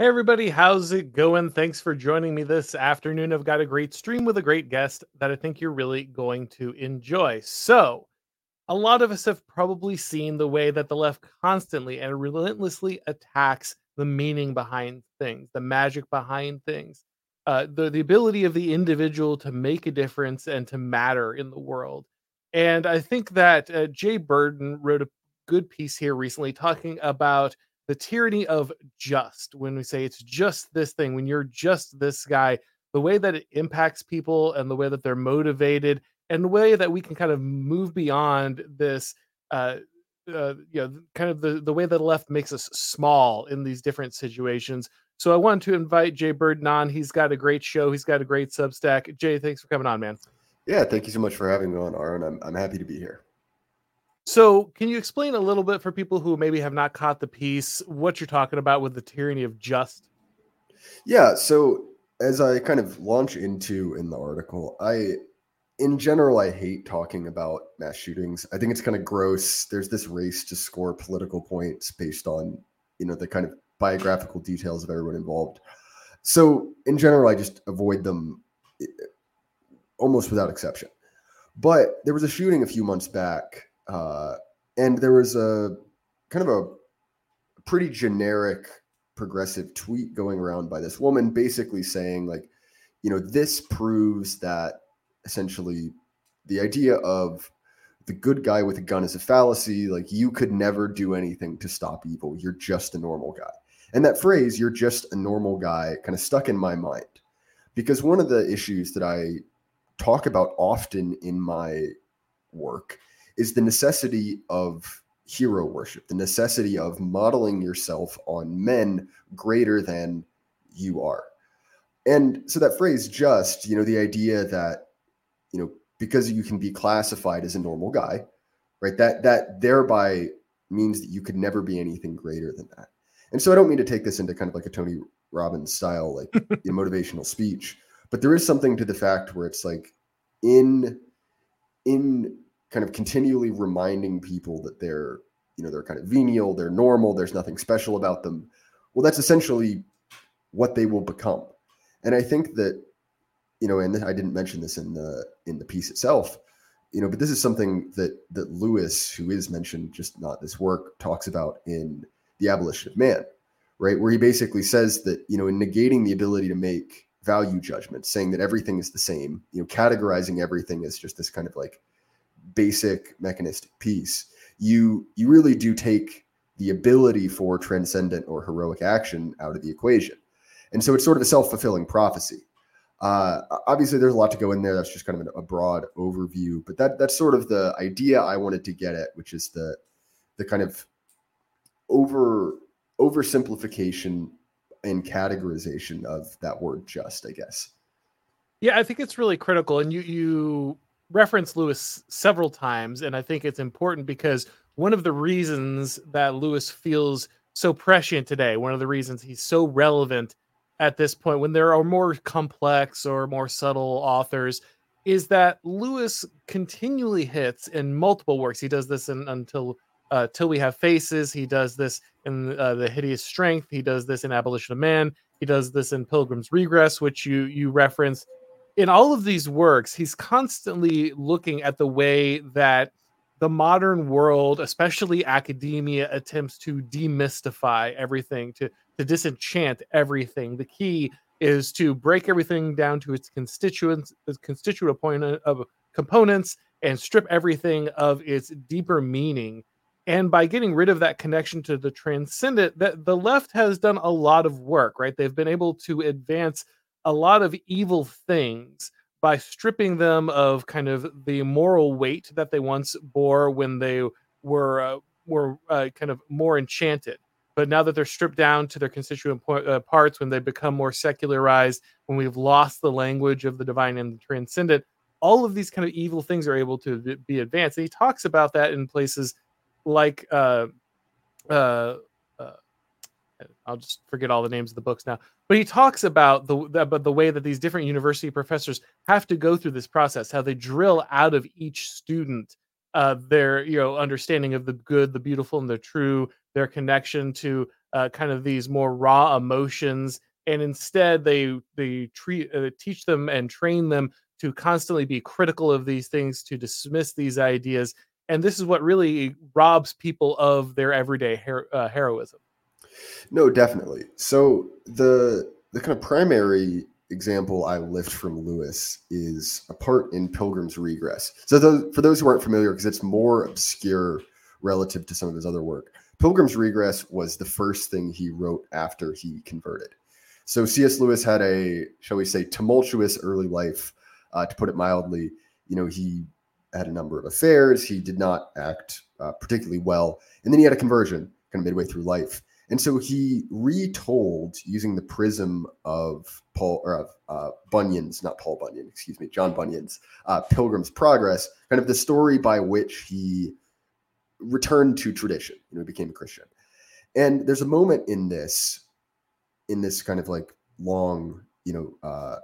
Hey everybody, how's it going? Thanks for joining me this afternoon. I've got a great stream with a great guest that I think you're really going to enjoy. So, a lot of us have probably seen the way that the left constantly and relentlessly attacks the meaning behind things, the magic behind things, uh, the, the ability of the individual to make a difference and to matter in the world. And I think that uh, J Burden wrote a good piece here recently talking about the tyranny of just when we say it's just this thing when you're just this guy the way that it impacts people and the way that they're motivated and the way that we can kind of move beyond this uh, uh you know kind of the the way that the left makes us small in these different situations. So i wanted to invite J Burden on. He's got a great show. He's got a great substack. Jay thanks for coming on man. Yeah thank you so much for having me on Auron i'm, I'm happy to be here so, can you explain a little bit for people who maybe have not caught the piece what you're talking about with the tyranny of just? Yeah. So, as I kind of launch into in the article, I, in general, I hate talking about mass shootings. I think it's kind of gross. There's this race to score political points based on, you know, the kind of biographical details of everyone involved. So, in general, I just avoid them eh, almost without exception. But there was a shooting a few months back uh, and there was a kind of a pretty generic progressive tweet going around by this woman basically saying like you know this proves that essentially the idea of the good guy with a gun is a fallacy. Like you could never do anything to stop evil. You're just a normal guy. And that phrase you're just a normal guy kind of stuck in my mind. Because one of the issues that i talk about often in my work is the necessity of hero worship, the necessity of modeling yourself on men greater than you are. And so that phrase just, you know, the idea that, you know, because you can be classified as a normal guy, right? That that thereby means that you could never be anything greater than that. And so I don't mean to take this into kind of like a Tony Robbins style, like motivational speech, but there is something to the fact where it's like in in kind of continually reminding people that they're you know they're kind of venial they're normal there's nothing special about them. Well that's essentially what they will become. And i think that you know and i didn't mention this in the in the piece itself you know but this is something that that lewis who is mentioned just not this work talks about in the abolition of man right? Where he basically says that you know in negating the ability to make value judgments saying that everything is the same you know categorizing everything as just this kind of like basic mechanistic piece, you you really do take the ability for transcendent or heroic action out of the equation. And so it's sort of a self-fulfilling prophecy. Uh, obviously, there's a lot to go in there. That's just kind of a broad overview, but that that's sort of the idea I wanted to get at, which is the the kind of over oversimplification and categorization of that word just, I guess. Yeah, I think it's really critical. And you you reference Lewis several times, and I think it's important because one of the reasons that Lewis feels so prescient today, one of the reasons he's so relevant at this point, when there are more complex or more subtle authors, is that Lewis continually hits in multiple works. He does this in until uh, till we have faces. He does this in uh, the hideous strength. He does this in Abolition of Man. He does this in Pilgrim's Regress, which you you reference in all of these works, he's constantly looking at the way that the modern world, especially academia, attempts to demystify everything, to to disenchant everything. The key is to break everything down to its constituents, its constituent point of components, and strip everything of its deeper meaning. And by getting rid of that connection to the transcendent, that the left has done a lot of work, right? They've been able to advance a lot of evil things by stripping them of kind of the moral weight that they once bore when they were uh, were uh, kind of more enchanted. But now that they're stripped down to their constituent po- uh, parts, when they become more secularized, when we've lost the language of the divine and the transcendent, all of these kind of evil things are able to be advanced. And he talks about that in places like uh, uh, I'll just forget all the names of the books now. But he talks about the about the way that these different university professors have to go through this process, how they drill out of each student uh, their you know understanding of the good, the beautiful, and the true, their connection to uh, kind of these more raw emotions, and instead they they treat uh, teach them and train them to constantly be critical of these things, to dismiss these ideas, and this is what really robs people of their everyday her- uh, heroism. No, definitely. So the the kind of primary example I lift from Lewis is a part in Pilgrim's Regress. So those, for those who aren't familiar, because it's more obscure relative to some of his other work, Pilgrim's Regress was the first thing he wrote after he converted. So C.S. Lewis had a, shall we say, tumultuous early life, uh, to put it mildly. You know, he had a number of affairs. He did not act uh, particularly well, and then he had a conversion kind of midway through life. And so he retold using the prism of Paul or of uh, Bunyan's, not Paul Bunyan, excuse me, John Bunyan's uh, Pilgrim's Progress, kind of the story by which he returned to tradition. He became a Christian. And there's a moment in this, in this kind of like long, you know, uh,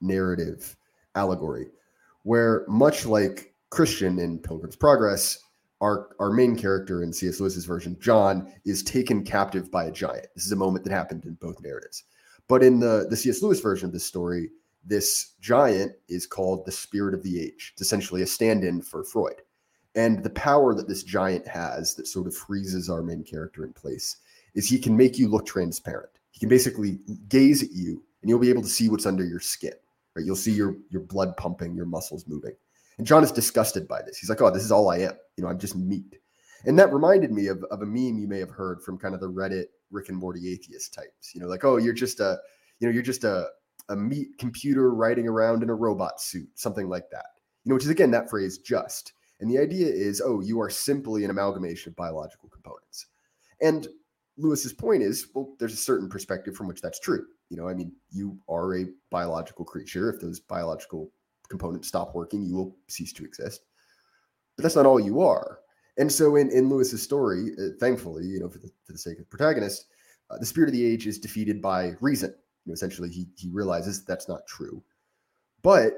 narrative allegory, where much like Christian in Pilgrim's Progress, our our main character in C.S. Lewis's version, John, is taken captive by a giant. This is a moment that happened in both narratives. But in the the C.S. Lewis version of this story, this giant is called the spirit of the age. It's essentially a stand-in for Freud. And the power that this giant has that sort of freezes our main character in place is he can make you look transparent. He can basically gaze at you and you'll be able to see what's under your skin. Right? You'll see your your blood pumping, your muscles moving. And John is disgusted by this. He's like, oh, this is all I am. You know, I'm just meat. And that reminded me of, of a meme you may have heard from kind of the Reddit Rick and Morty atheist types. You know, like, oh, you're just a, you know, you're just a, a meat computer riding around in a robot suit, something like that. You know, which is again that phrase just. And the idea is, oh, you are simply an amalgamation of biological components. And Lewis's point is, well, there's a certain perspective from which that's true. You know, I mean, you are a biological creature. If those biological components stop working, you will cease to exist. But that's not all you are. And so in, in Lewis's story, uh, thankfully, you know, for the, for the sake of the protagonist, uh, the spirit of the age is defeated by reason. You know, essentially, he, he realizes that's not true. But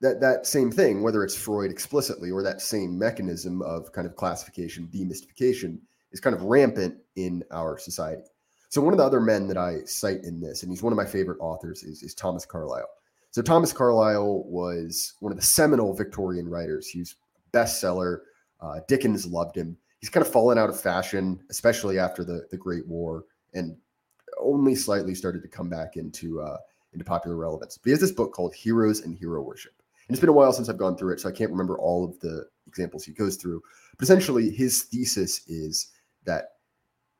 that, that same thing, whether it's Freud explicitly or that same mechanism of kind of classification, demystification, is kind of rampant in our society. So one of the other men that I cite in this, and he's one of my favorite authors, is, is Thomas Carlyle. So Thomas Carlyle was one of the seminal Victorian writers. He's a bestseller. Uh, Dickens loved him. He's kind of fallen out of fashion, especially after the, the Great War, and only slightly started to come back into uh, into popular relevance. But he has this book called Heroes and Hero Worship. And it's been a while since I've gone through it, so I can't remember all of the examples he goes through. But essentially, his thesis is that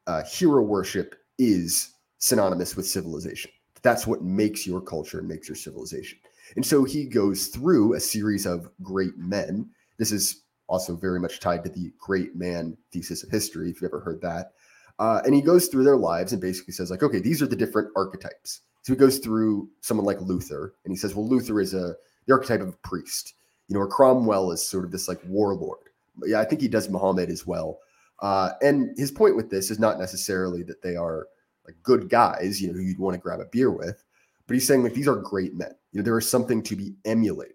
uh, hero worship is synonymous with civilization. That's what makes your culture and makes your civilization. And so he goes through a series of great men. This is also very much tied to the great man thesis of history, if you've ever heard that. Uh, and he goes through their lives and basically says, like, okay, these are the different archetypes. So he goes through someone like Luther, and he says, well, Luther is a the archetype of a priest, you know, or Cromwell is sort of this like warlord. Yeah, I think he does Muhammad as well. Uh, and his point with this is not necessarily that they are like good guys, you know, who you'd want to grab a beer with. But he's saying like these are great men. You know, there is something to be emulated.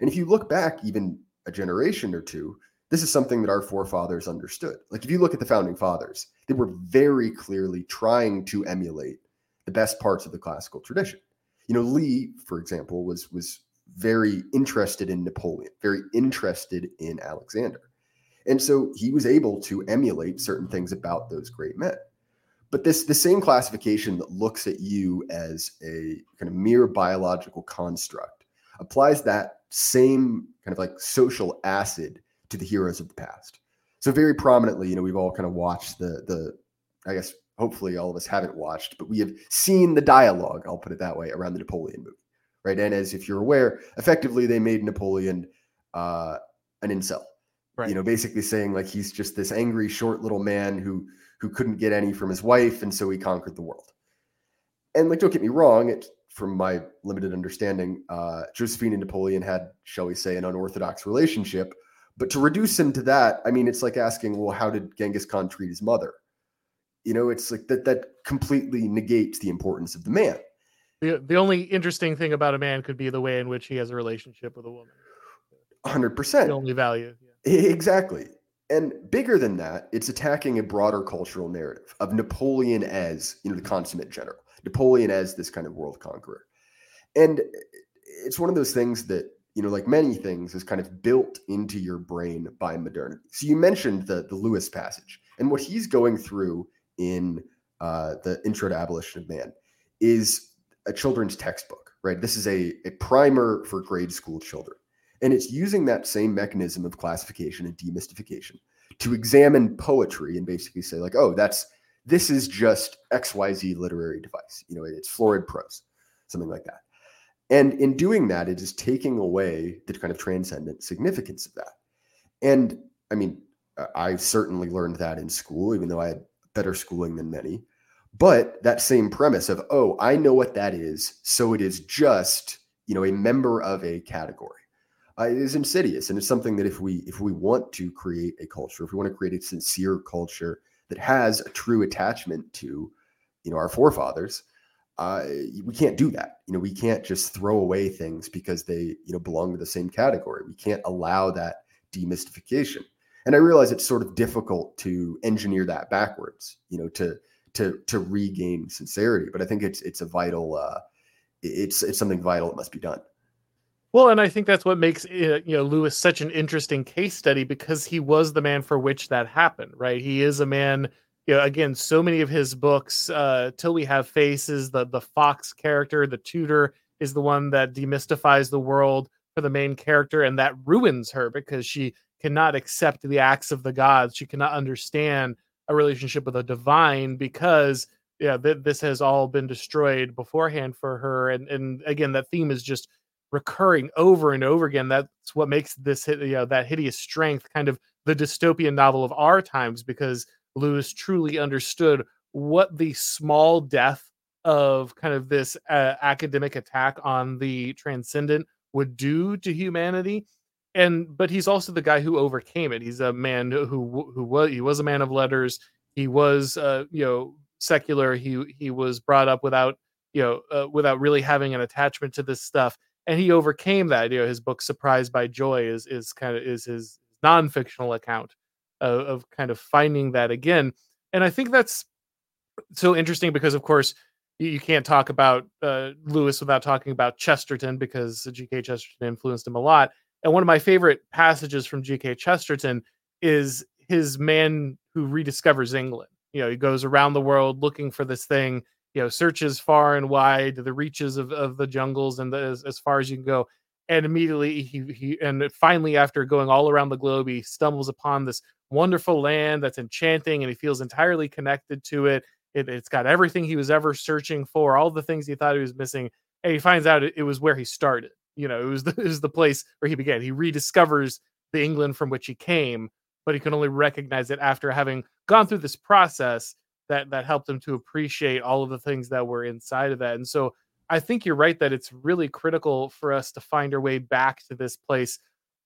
And if you look back even a generation or two, this is something that our forefathers understood. Like if you look at the founding fathers, they were very clearly trying to emulate the best parts of the classical tradition. You know, Lee, for example, was was very interested in Napoleon, very interested in Alexander. And so he was able to emulate certain things about those great men. But this the same classification that looks at you as a kind of mere biological construct applies that same kind of like social acid to the heroes of the past. So very prominently, you know, we've all kind of watched the the I guess hopefully all of us haven't watched, but we have seen the dialogue, I'll put it that way, around the Napoleon movie. Right. And as if you're aware, effectively they made Napoleon uh an incel. Right. You know, basically saying like he's just this angry, short little man who who couldn't get any from his wife, and so he conquered the world. And like, don't get me wrong, it, from my limited understanding, uh, Josephine and Napoleon had, shall we say, an unorthodox relationship. But to reduce him to that, I mean, it's like asking, well, how did Genghis Khan treat his mother? You know, it's like that that completely negates the importance of the man. The, the only interesting thing about a man could be the way in which he has a relationship with a woman. 100%. The only value. Yeah. Exactly. And bigger than that, it's attacking a broader cultural narrative of Napoleon as, you know, the consummate general, Napoleon as this kind of world conqueror. And it's one of those things that, you know, like many things, is kind of built into your brain by modernity. So you mentioned the the Lewis passage, and what he's going through in uh, the Intro to Abolition of Man is a children's textbook, right? This is a, a primer for grade school children. And it's using that same mechanism of classification and demystification to examine poetry and basically say, like, oh, that's this is just XYZ literary device. You know, it's florid prose, something like that. And in doing that, it is taking away the kind of transcendent significance of that. And I mean, I certainly learned that in school, even though I had better schooling than many. But that same premise of, oh, I know what that is. So it is just, you know, a member of a category. Uh, is insidious. And it's something that if we if we want to create a culture, if we want to create a sincere culture that has a true attachment to, you know, our forefathers, uh, we can't do that. You know, we can't just throw away things because they, you know, belong to the same category. We can't allow that demystification. And I realize it's sort of difficult to engineer that backwards, you know, to to to regain sincerity. But I think it's it's a vital, uh, it's it's something vital that must be done. Well, and I think that's what makes uh, you know Lewis such an interesting case study because he was the man for which that happened, right? He is a man you know, again, so many of his books, uh, Till We Have Faces, the the Fox character, the tutor, is the one that demystifies the world for the main character, and that ruins her because she cannot accept the acts of the gods. She cannot understand a relationship with a divine because yeah, th- this has all been destroyed beforehand for her. And and again, that theme is just recurring over and over again. That's what makes this you know that hideous strength kind of the dystopian novel of our times because Lewis truly understood what the small death of kind of this uh, academic attack on the transcendent would do to humanity. And but he's also the guy who overcame it. He's a man who who was he was a man of letters. He was uh you know secular. He he was brought up without you know uh, without really having an attachment to this stuff and he overcame that you know his book surprised by joy is is kind of is his non-fictional account of, of kind of finding that again. And I think that's so interesting because, of course, you, can't talk about uh, Lewis without talking about Chesterton because G.K. Chesterton influenced him a lot. And one of my favorite passages from G.K. Chesterton is his man who rediscovers England. You know, he goes around the world looking for this thing, you know, searches far and wide, the reaches of, of the jungles and the, as, as far as you can go. And immediately he, he, and finally, after going all around the globe, he stumbles upon this wonderful land that's enchanting and he feels entirely connected to it. it has got everything he was ever searching for, all the things he thought he was missing. And he finds out it, it was where he started. You know, it was, the, it was the place where he began. He rediscovers the England from which he came, but he can only recognize it after having gone through this process that that helped them to appreciate all of the things that were inside of that. And so I think you're right that it's really critical for us to find our way back to this place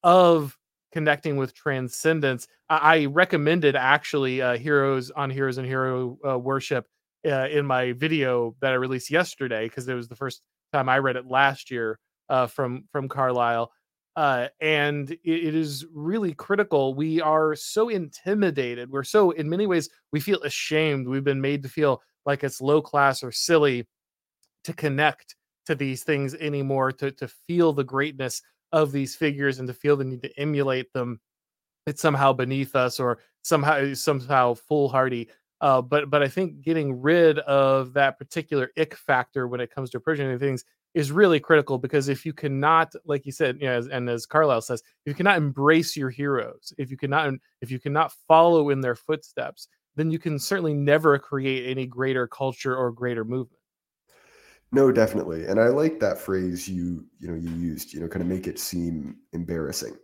of connecting with transcendence. I, I recommended actually uh, Heroes on Heroes and Hero uh, Worship uh, in my video that I released yesterday because it was the first time I read it last year uh, from from Carlyle. Uh, and it, it is really critical. We are so intimidated. We're so, in many ways, we feel ashamed. We've been made to feel like it's low class or silly to connect to these things anymore, to, to feel the greatness of these figures and to feel the need to emulate them it's somehow beneath us or somehow somehow foolhardy uh, but but I think getting rid of that particular ick factor when it comes to approaching things is really critical because if you cannot, like you said, you know, and as Carlyle says, if you cannot embrace your heroes, if you cannot if you cannot follow in their footsteps, then you can certainly never create any greater culture or greater movement. No, definitely. And I like that phrase you, you know, you used, you know, kind of make it seem embarrassing.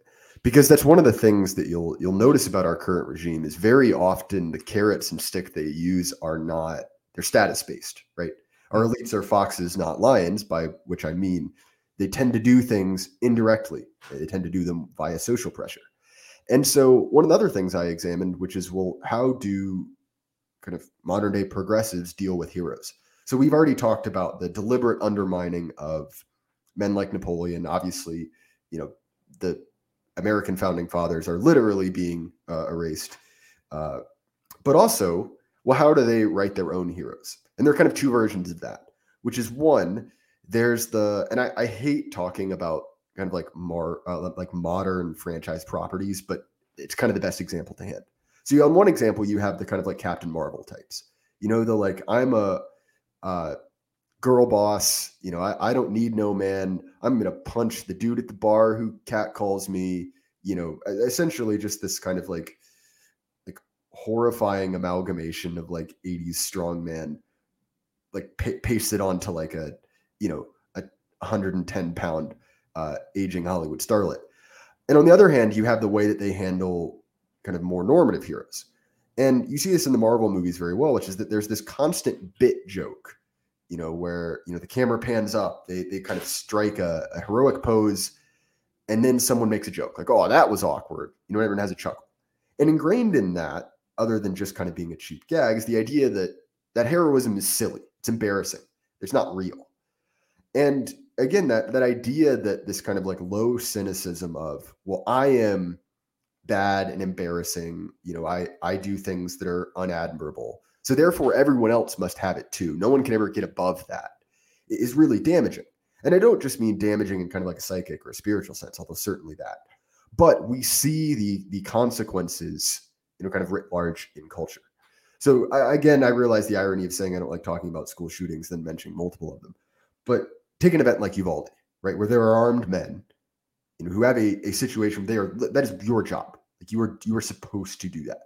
Because that's one of the things that you'll you'll notice about our current regime is very often the carrots and stick they use are not they're status based, right? Our elites are foxes, not lions, by which I mean they tend to do things indirectly. They tend to do them via social pressure. And so one of the other things I examined, which is well, how do kind of modern day progressives deal with heroes? So we've already talked about the deliberate undermining of men like Napoleon. Obviously, you know, the American founding fathers are literally being uh, erased. Uh, but also, well, how do they write their own heroes? And there are kind of two versions of that, which is one, there's the, and I, I hate talking about kind of like more uh, like modern franchise properties, but it's kind of the best example to hand. So on one example, you have the kind of like Captain Marvel types. You know, the like I'm a uh, girl boss. You know, I, I don't need no man. I'm gonna punch the dude at the bar who cat calls me. You know, essentially just this kind of like like horrifying amalgamation of like 80s strongman, like pa- pasted onto like a you know a 110 pound uh, aging Hollywood starlet. And on the other hand, you have the way that they handle kind of more normative heroes. And you see this in the Marvel movies very well, which is that there's this constant bit joke, you know, where you know the camera pans up, they they kind of strike a, a heroic pose, and then someone makes a joke like, "Oh, that was awkward," you know, everyone has a chuckle. And ingrained in that, other than just kind of being a cheap gag, is the idea that that heroism is silly, it's embarrassing, it's not real. And again, that that idea that this kind of like low cynicism of, well, I am bad and embarrassing. You know, I I do things that are unadmirable. So therefore, everyone else must have it too. No one can ever get above that. It is really damaging. And I don't just mean damaging in kind of like a psychic or a spiritual sense, although certainly that. But we see the the consequences, you know, kind of writ large in culture. So I, again, I realize the irony of saying I don't like talking about school shootings, then mentioning multiple of them. But take an event like Uvalde, right, where there are armed men you know, who have a, a situation there that is your job. Like you are you are supposed to do that.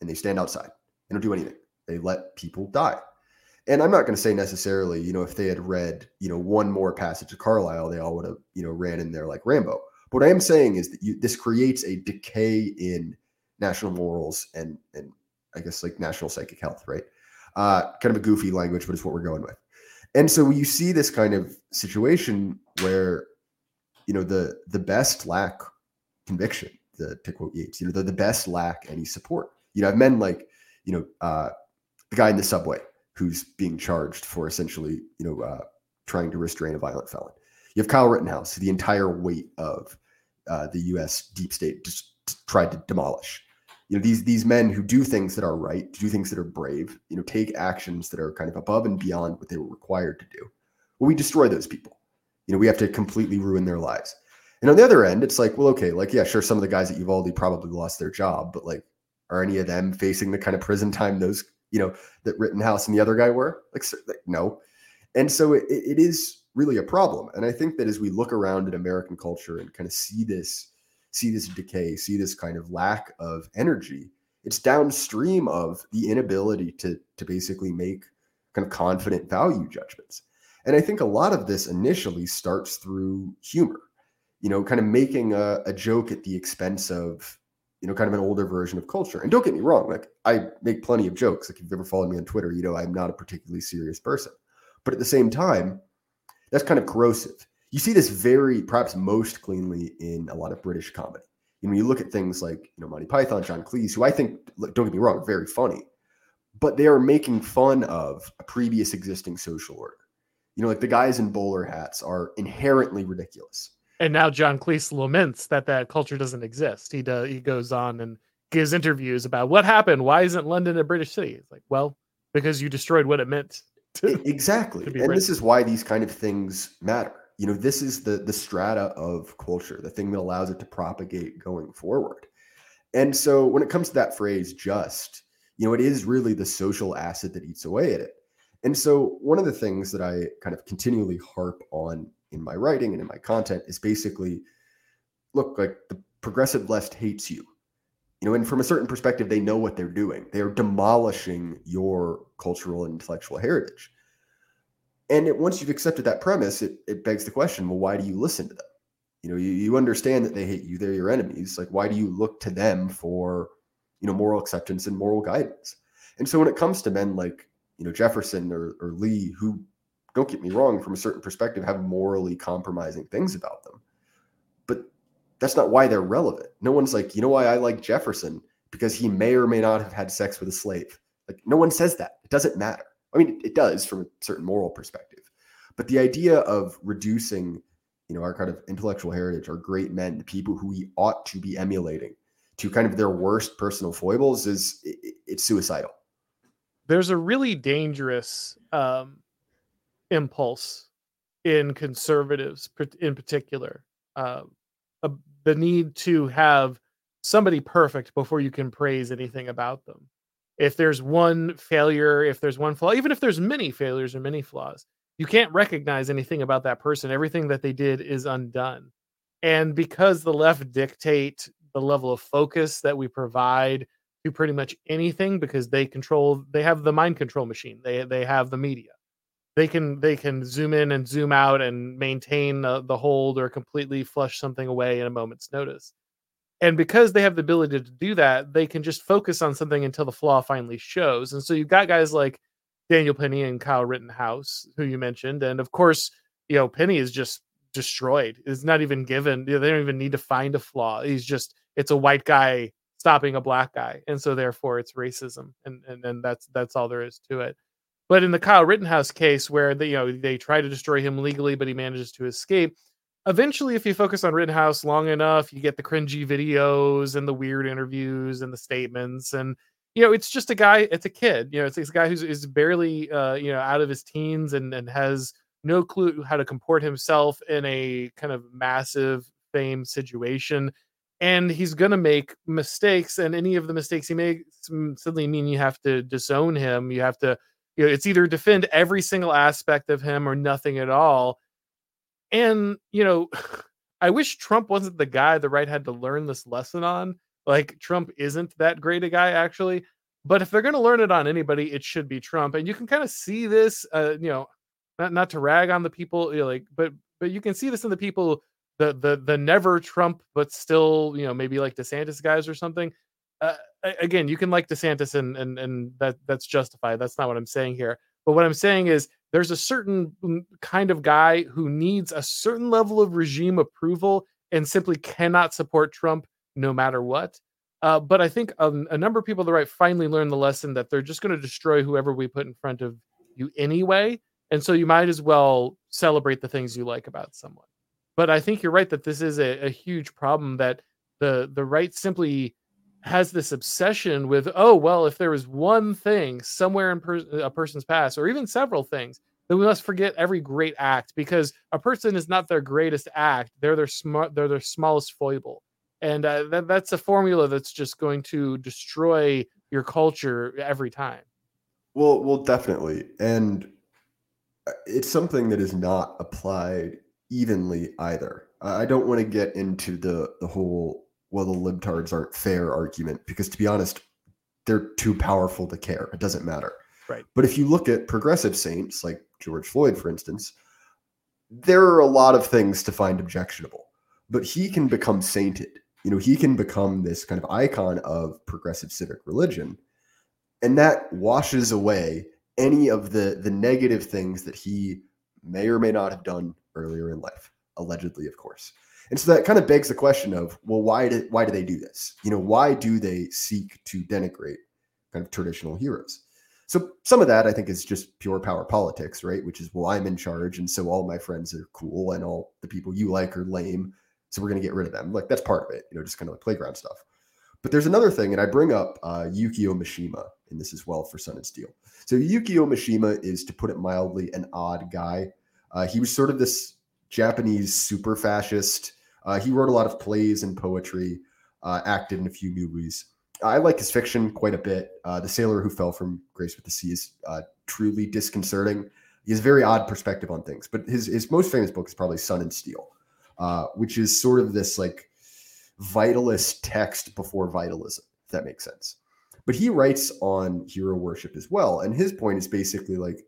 And they stand outside. They don't do anything. They let people die. And I'm not going to say necessarily, you know, if they had read, you know, one more passage of Carlyle, they all would have, you know, ran in there like Rambo. But what I am saying is that you, this creates a decay in national morals and and I guess like national psychic health, right? Uh, kind of a goofy language, but it's what we're going with. And so you see this kind of situation where you know the the best lack conviction the, to quote Yeats, you know the, the best lack any support. You know, have men like you know uh, the guy in the subway who's being charged for essentially you know uh, trying to restrain a violent felon. You have Kyle Rittenhouse, the entire weight of uh, the U.S. deep state just tried to demolish. You know these these men who do things that are right, do things that are brave. You know, take actions that are kind of above and beyond what they were required to do. Well, we destroy those people you know, we have to completely ruin their lives. And on the other end, it's like, well, okay, like, yeah, sure, some of the guys at Uvalde probably lost their job, but like, are any of them facing the kind of prison time those, you know, that Rittenhouse and the other guy were? Like, no. And so it, it is really a problem. And I think that as we look around at American culture and kind of see this, see this decay, see this kind of lack of energy, it's downstream of the inability to to basically make kind of confident value judgments. And I think a lot of this initially starts through humor, you know, kind of making a, a joke at the expense of, you know, kind of an older version of culture. And don't get me wrong, like I make plenty of jokes. Like if you've ever followed me on Twitter, you know, I'm not a particularly serious person. But at the same time, that's kind of corrosive. You see this very, perhaps most cleanly in a lot of British comedy. You know, you look at things like, you know, Monty Python, John Cleese, who I think, don't get me wrong, very funny, but they are making fun of a previous existing social order you know, like the guys in bowler hats are inherently ridiculous. And now John Cleese laments that that culture doesn't exist. He does. He goes on and gives interviews about what happened. Why isn't London a British city? It's like, well, because you destroyed what it meant. To, exactly, to and British. this is why these kind of things matter. You know, this is the the strata of culture, the thing that allows it to propagate going forward. And so, when it comes to that phrase, just, you know, it is really the social acid that eats away at it. And so, one of the things that I kind of continually harp on in my writing and in my content is basically look, like the progressive left hates you. You know, and from a certain perspective, they know what they're doing. They are demolishing your cultural and intellectual heritage. And it, once you've accepted that premise, it, it begs the question well, why do you listen to them? You know, you, you understand that they hate you, they're your enemies. Like, why do you look to them for, you know, moral acceptance and moral guidance? And so when it comes to men like you know Jefferson or, or Lee, who don't get me wrong, from a certain perspective, have morally compromising things about them. But that's not why they're relevant. No one's like, you know why I like Jefferson? Because he may or may not have had sex with a slave. Like no one says that. It doesn't matter. I mean, it does from a certain moral perspective. But the idea of reducing, you know, our kind of intellectual heritage, our great men, the people who we ought to be emulating to kind of their worst personal foibles is it, it's suicidal. There's a really dangerous um, impulse in conservatives, in particular, uh, uh, the need to have somebody perfect before you can praise anything about them. If there's one failure, if there's one flaw, even if there's many failures or many flaws, you can't recognize anything about that person. Everything that they did is undone. And because the left dictate the level of focus that we provide to pretty much anything because they control they have the mind control machine. They they have the media. They can they can zoom in and zoom out and maintain uh, the hold or completely flush something away in a moment's notice. And because they have the ability to do that, they can just focus on something until the flaw finally shows. And so you've got guys like Daniel Penny and Kyle Rittenhouse, who you mentioned, and of course, you know Penny is just destroyed. It's not even given. You know, they don't even need to find a flaw. He's just it's a white guy stopping a black guy, and so therefore it's racism, and and and that's that's all there is to it. But in the Kyle Rittenhouse case, where they you know they try to destroy him legally, but he manages to escape. Eventually, if you focus on Rittenhouse long enough, you get the cringy videos and the weird interviews and the statements and you know, it's just a guy, it's a kid, you know, it's, it's a guy who's is barely, uh, you know, out of his teens and, and has no clue how to comport himself in a kind of massive fame situation. And he's going to make mistakes, and any of the mistakes he makes suddenly mean you have to disown him. You have to, you know, it's either defend every single aspect of him or nothing at all. And, you know, I wish Trump wasn't the guy the right had to learn this lesson on like Trump isn't that great a guy actually, but if they're going to learn it on anybody, it should be Trump. And you can kind of see this, uh, you know, not not to rag on the people, you know, like, but but you can see this in the people, the the the never Trump, but still, you know, maybe like DeSantis guys or something. Uh, again, you can like DeSantis and and and that that's justified. That's not what I'm saying here. But what I'm saying is there's a certain mm, kind of guy who needs a certain level of regime approval and simply cannot support Trump no matter what. Uh, but I think um, a number of people on the right finally learned the lesson that they're just going to destroy whoever we put in front of you anyway. And so you might as well celebrate the things you like about someone. But I think you're right that this is a, a huge problem that the the right simply has this obsession with oh well if there was one thing somewhere in per- a person's past or even several things then we must forget every great act because a person is not their greatest act they're their smart they're their smallest foible. And uh, that, that's a formula that's just going to destroy your culture every time. Well well definitely. And uh, it's something that is not applied evenly either. I don't want to get into the the whole well the libtards aren't fair argument because to be honest they're too powerful to care. It doesn't matter. Right. But if you look at progressive saints like george floyd for instance there are a lot of things to find objectionable. But he can become sainted. You know, he can become this kind of icon of progressive civic religion. And that washes away any of the the negative things that he may or may not have done earlier in life, allegedly, of course. And so that kind of begs the question of, well, why did why do they do this? You know, why do they seek to denigrate kind of traditional heroes? So some of that I think is just pure power politics, right? Which is, well, I'm in charge, and so all my friends are cool, and all the people you like are lame, so we're going to get rid of them. Like that's part of it, you know, just kind of like playground stuff. But there's another thing, and I bring up uh, Yukio Mishima in this as well for Sun and Steel. So Yukio Mishima is, to put it mildly, an odd guy. Uh, he was sort of this Japanese super fascist. Uh, he wrote a lot of plays and poetry, uh, acted in a few movies. I like his fiction quite a bit. Uh, the Sailor Who Fell from Grace with the Sea is uh, truly disconcerting. He has a very odd perspective on things, but his, his most famous book is probably Sun and Steel uh, which is sort of this like vitalist text before vitalism, if that makes sense. But he writes on hero worship as well. And his point is basically like,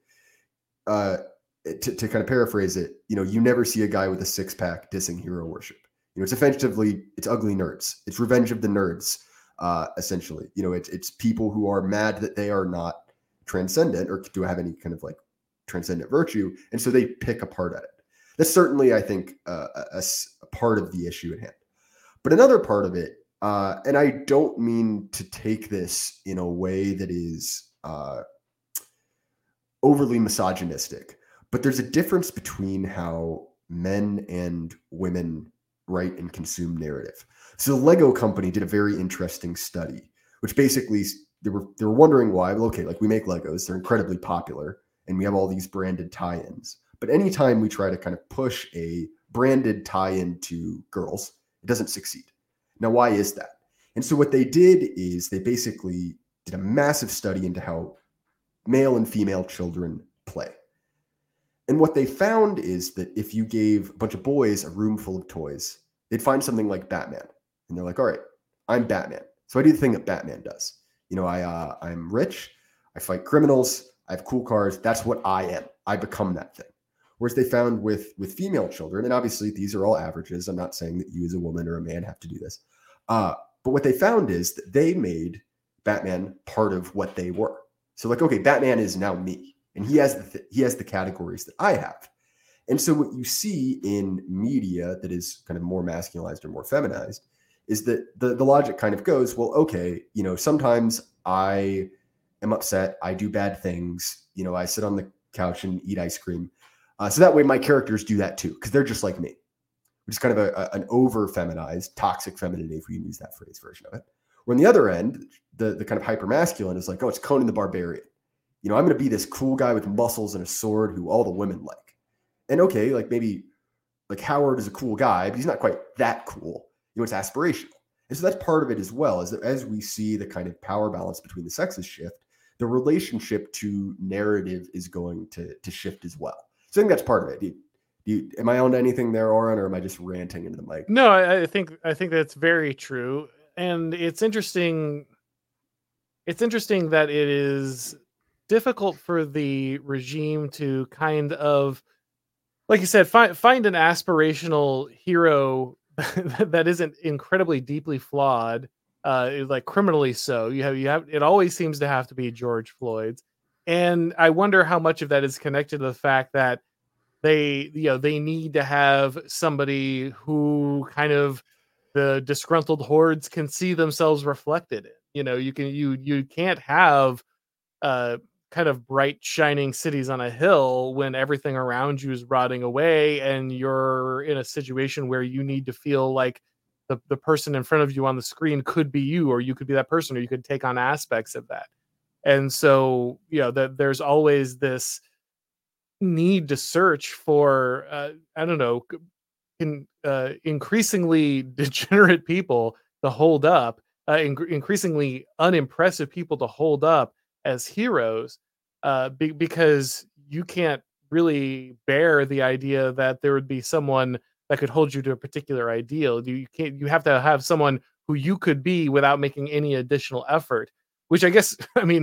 uh, to, to kind of paraphrase it, you know, you never see a guy with a six pack dissing hero worship. You know, it's effectively, it's ugly nerds. It's revenge of the nerds, uh, essentially. You know, it's, it's people who are mad that they are not transcendent or do have any kind of like transcendent virtue. And so they pick apart at it. That's certainly, I think, uh, a, a, part of the issue at hand. But another part of it, uh, and I don't mean to take this in a way that is uh, overly misogynistic, but there's a difference between how men and women write and consume narrative. So the Lego company did a very interesting study, which basically they were they were wondering why. Well, okay, like we make Legos, they're incredibly popular, and we have all these branded tie-ins. But anytime we try to kind of push a branded tie-in to girls, it doesn't succeed. Now, why is that? And so what they did is they basically did a massive study into how male and female children play. And what they found is that if you gave a bunch of boys a room full of toys, they'd find something like Batman. And they're like, all right, I'm Batman. So I do the thing that Batman does. You know, I uh, I'm rich, I fight criminals, I have cool cars. That's what I am. I become that thing. Whereas they found with with female children, and obviously these are all averages. I'm not saying that you as a woman or a man have to do this. Uh, but what they found is that they made Batman part of what they were. So like, okay, Batman is now me, and he has the th- he has the categories that I have. And so what you see in media that is kind of more masculinized or more feminized is that the the logic kind of goes, well, okay, you know, sometimes I am upset, I do bad things, you know, I sit on the couch and eat ice cream. Uh, so that way my characters do that too, because they're just like me, which is kind of a, a, an over feminized, toxic femininity, if we can use that phrase version of it. Where on the other end, the, the kind of hyper masculine is like, oh, it's Conan the Barbarian. You know, I'm going to be this cool guy with muscles and a sword who all the women like. And okay, like maybe like Howard is a cool guy, but he's not quite that cool. You know, it's aspirational. And so that's part of it as well, is that as we see the kind of power balance between the sexes shift, the relationship to narrative is going to, to shift as well. So I think that's part of it. Do you, do you, am I on anything there, Auron, or am I just ranting into the mic? No, I, I think I think that's very true, and it's interesting. It's interesting that it is difficult for the regime to kind of like you said, find find an aspirational hero that isn't incredibly deeply flawed, uh, like criminally so. You have you have it always seems to have to be George Floyd's, and I wonder how much of that is connected to the fact that they you know they need to have somebody who kind of the disgruntled hordes can see themselves reflected in. You know, you can you you can't have uh kind of bright shining cities on a hill when everything around you is rotting away and you're in a situation where you need to feel like the, the person in front of you on the screen could be you or you could be that person or you could take on aspects of that. And so you know that there's always this need to search for uh, i don't know in, uh, increasingly degenerate people to hold up uh, in- increasingly unimpressive people to hold up as heroes uh, be- because you can't really bear the idea that there would be someone that could hold you to a particular ideal. You can't. You have to have someone who you could be without making any additional effort. Which I guess, I mean,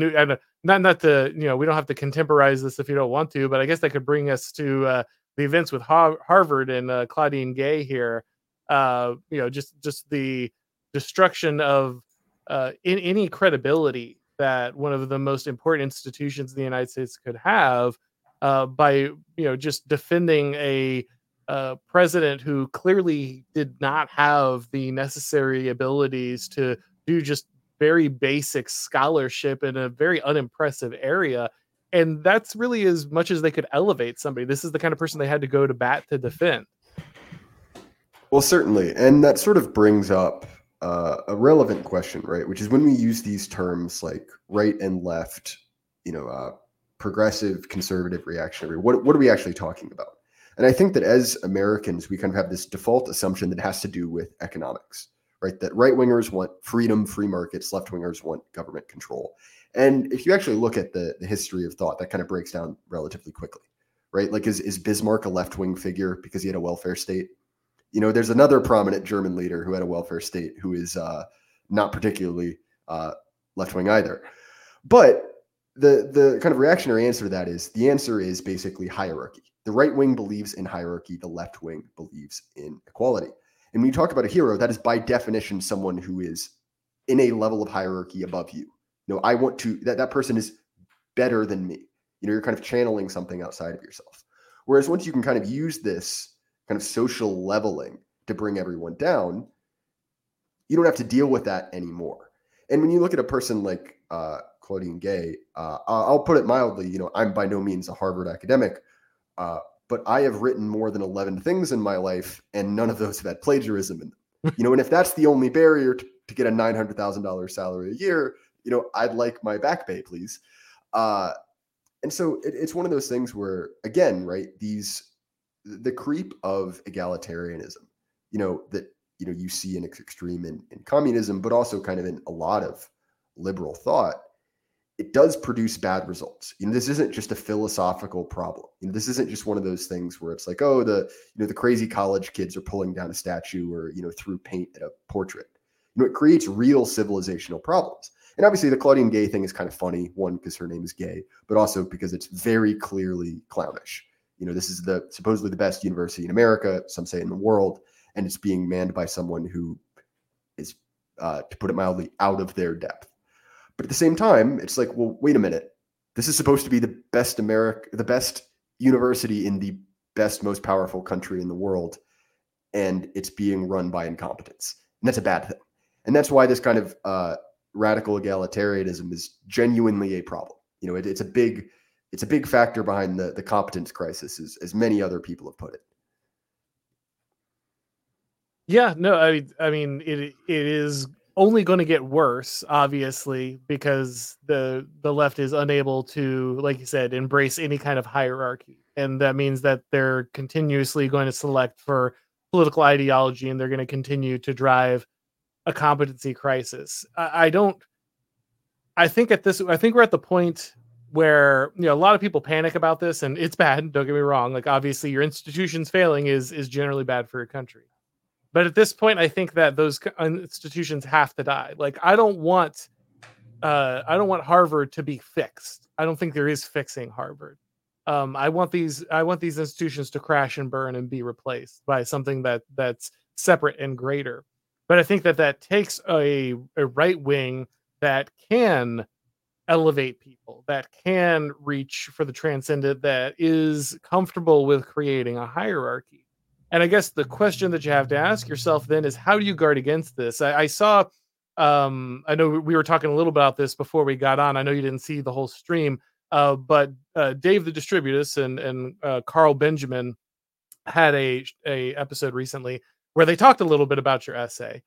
not not to you know, we don't have to contemporize this if you don't want to, but I guess that could bring us to uh, the events with Harvard and uh, Claudine Gay here. Uh, you know, just just the destruction of uh, in any credibility that one of the most important institutions in the United States could have uh, by you know just defending a uh, president who clearly did not have the necessary abilities to do just very basic scholarship in a very unimpressive area. And that's really as much as they could elevate somebody. This is the kind of person they had to go to bat to defend. Well, certainly. And that sort of brings up uh, a relevant question, right? Which is when we use these terms like right and left, you know, uh, progressive, conservative, reactionary. What what are we actually talking about? And I think that as Americans, we kind of have this default assumption that has to do with economics, right? That right wingers want freedom, free markets, left wingers want government control. And if you actually look at the, the history of thought, that kind of breaks down relatively quickly, right? Like, is, is Bismarck a left wing figure because he had a welfare state? You know, there's another prominent German leader who had a welfare state who is uh, not particularly uh, left wing either. But the the kind of reactionary answer to that is the answer is basically hierarchy. The right wing believes in hierarchy. The left wing believes in equality. And when you talk about a hero, that is by definition someone who is in a level of hierarchy above you. You know, I want to that that person is better than me. You know, you're kind of channeling something outside of yourself. Whereas once you can kind of use this kind of social leveling to bring everyone down, you don't have to deal with that anymore. And when you look at a person like uh, Claudine Gay, uh, I'll put it mildly, you know, I'm by no means a Harvard academic, uh, but I have written more than 11 things in my life, and none of those have had plagiarism in them. you know, and if that's the only barrier to, to get a $900,000 salary a year, you know, I'd like my back pay, please. Uh, and so it, it's one of those things where, again, right, these the creep of egalitarianism, you know, that you know you see in extreme in, in communism, but also kind of in a lot of liberal thought, it does produce bad results. You know, this isn't just a philosophical problem. You know, this isn't just one of those things where it's like, oh, the you know the crazy college kids are pulling down a statue or you know through paint at a portrait. You know, it creates real civilizational problems. And obviously, the Claudine Gay thing is kind of funny. One, because her name is Gay, but also because it's very clearly clownish. You know, this is the supposedly the best university in America, some say in the world, and it's being manned by someone who is, uh, to put it mildly, out of their depth. But at the same time, it's like, well, wait a minute. This is supposed to be the best America, the best university in the best, most powerful country in the world, and it's being run by incompetence, and that's a bad thing. And that's why this kind of uh, radical egalitarianism is genuinely a problem. You know, it, it's a big it's a big factor behind the the competence crisis, as as many other people have put it. Yeah, no, I I mean it it is only going to get worse, obviously, because the the left is unable to, like you said, embrace any kind of hierarchy, and that means that they're continuously going to select for political ideology, and they're going to continue to drive a competency crisis. I, I don't. I think at this, I think we're at the point where you know a lot of people panic about this, and it's bad. Don't get me wrong. Like obviously, your institutions failing is is generally bad for your country. But at this point, I think that those institutions have to die. Like I don't want, uh, I don't want Harvard to be fixed. I don't think there is fixing Harvard. Um, I want these I want these institutions to crash and burn and be replaced by something that that's separate and greater. But I think that that takes a, a right wing that can elevate people, that can reach for the transcendent, that is comfortable with creating a hierarchy. And I guess the question that you have to ask yourself then is how do you guard against this? I, I saw, um, I know we were talking a little about this before we got on. I know you didn't see the whole stream, uh, but uh, Dave the Distributist and and uh, Carl Benjamin had a a episode recently where they talked a little bit about your essay.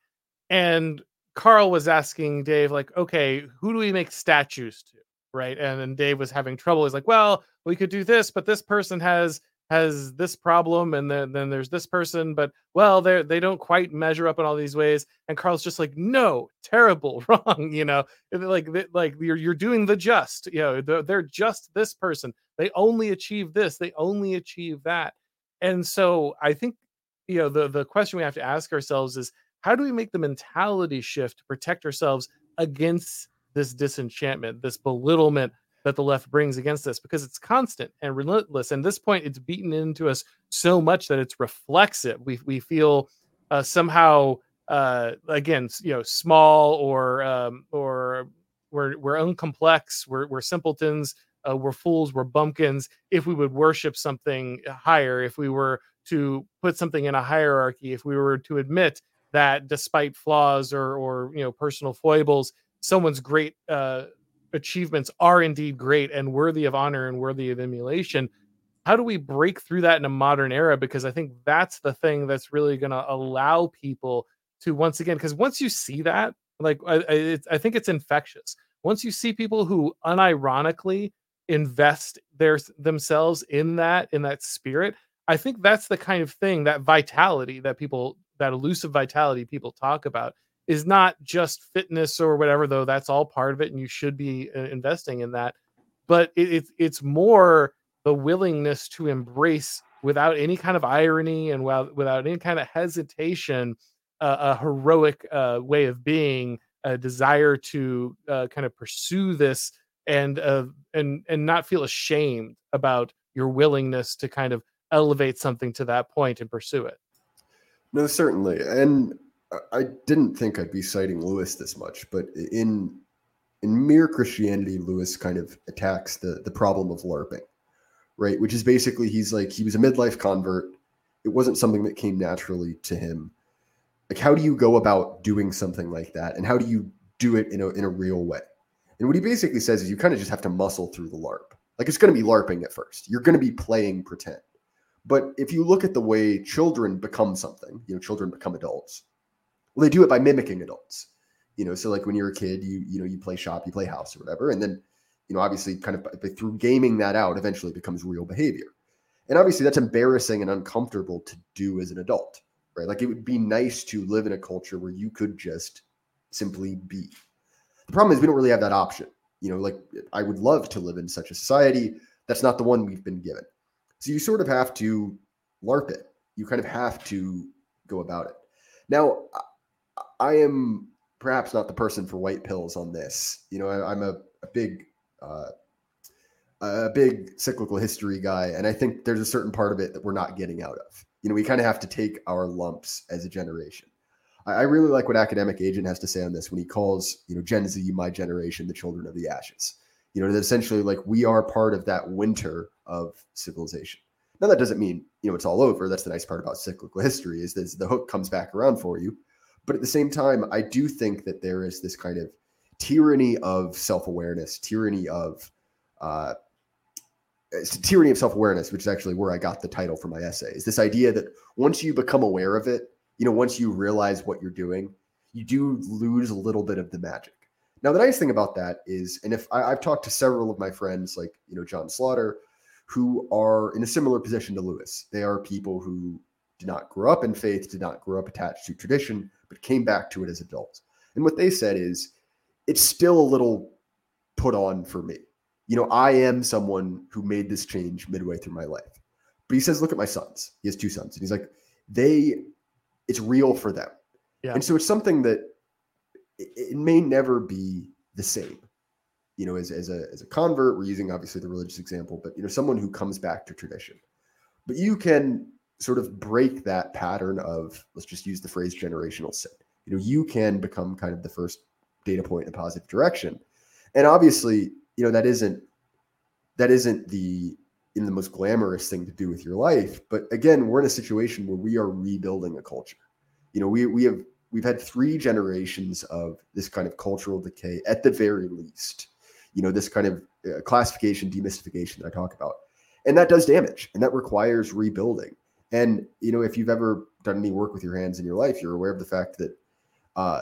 And Carl was asking Dave, like, okay, who do we make statues to? Right. And then Dave was having trouble. He's like, well, we could do this, but this person has has this problem and then, then there's this person. But well they they don't quite measure up in all these ways. And carl's just like no terrible wrong you know? Like like you're, you're doing the just you know? They're, they're just this person. They only achieve this. They only achieve that. And so i think you know the the question we have to ask ourselves is how do we make the mentality shift to protect ourselves against this disenchantment this belittlement that the left brings against us? Because it's constant and relentless and this point it's beaten into us so much that it's reflexive. We, we feel uh, somehow uh, again you know small or um, or we're we're uncomplex we're, we're simpletons uh, we're fools we're bumpkins. If we would worship something higher if we were to put something in a hierarchy if we were to admit that despite flaws or or you know personal foibles someone's great uh, achievements are indeed great and worthy of honor and worthy of emulation. How do we break through that in a modern era? Because i think that's the thing that's really going to allow people to once again because once you see that like I, I, I think it's infectious. Once you see people who unironically invest their themselves in that in that spirit I think that's the kind of thing that vitality that people that elusive vitality people talk about is not just fitness or whatever though that's all part of it and you should be uh, investing in that but it, it's it's more the willingness to embrace without any kind of irony and without, without any kind of hesitation uh, a heroic uh, way of being a desire to uh, kind of pursue this and uh, and and not feel ashamed about your willingness to kind of elevate something to that point and pursue it. No, certainly. And I didn't think I'd be citing Lewis this much, but in in mere Christianity, Lewis kind of attacks the the problem of LARPing, right? Which is basically he's like he was a midlife convert. It wasn't something that came naturally to him. Like, how do you go about doing something like that, and how do you do it in a in a real way? And what he basically says is you kind of just have to muscle through the LARP. Like it's going to be LARPing at first. You're going to be playing pretend But if you look at the way children become something, you know, children become adults. Well, they do it by mimicking adults. You know, so like when you're a kid, you you know you play shop, you play house or whatever, and then you know obviously kind of through gaming that out, eventually becomes real behavior. And obviously that's embarrassing and uncomfortable to do as an adult, right? Like it would be nice to live in a culture where you could just simply be. The problem is we don't really have that option. You know, like I would love to live in such a society. That's not the one we've been given. So you sort of have to LARP it. You kind of have to go about it. Now, I am perhaps not the person for white pills on this. You know, I, am a, a, big, uh, a big cyclical history guy, and I think there's a certain part of it that we're not getting out of. You know, we kind of have to take our lumps as a generation. I, I really like what academic agent has to say on this when he calls, you know, Gen Z, my generation, the children of the ashes. You know, that essentially like we are part of that winter of civilization. Now that doesn't mean you know it's all over. That's the nice part about cyclical history is that the hook comes back around for you. But at the same time, I do think that there is this kind of tyranny of self-awareness, tyranny of uh, tyranny of self-awareness, which is actually where I got the title for my essay. Is this idea that once you become aware of it, you know, once you realize what you're doing, you do lose a little bit of the magic. Now, the nice thing about that is, and if I, have talked to several of my friends, like you know John Slaughter, who are in a similar position to Lewis. They are people who did not grow up in faith, did not grow up attached to tradition, but came back to it as adults. And what they said is, it's still a little put on for me. You know, I am someone who made this change midway through my life. But he says, look at my sons. He has two sons. And he's like, they, it's real for them. Yeah. And so it's something that it, it may never be the same you know, as, as a as a convert, we're using obviously the religious example, but you know, someone who comes back to tradition. But you can sort of break that pattern of let's just use the phrase generational sin. You know, you can become kind of the first data point in a positive direction. And obviously, you know, that isn't that isn't the in the most glamorous thing to do with your life. But again, we're in a situation where we are rebuilding a culture. You know, we we have we've had three generations of this kind of cultural decay at the very least. You know this kind of uh, classification demystification that i talk about. And that does damage and that requires rebuilding. And you know if you've ever done any work with your hands in your life you're aware of the fact that uh,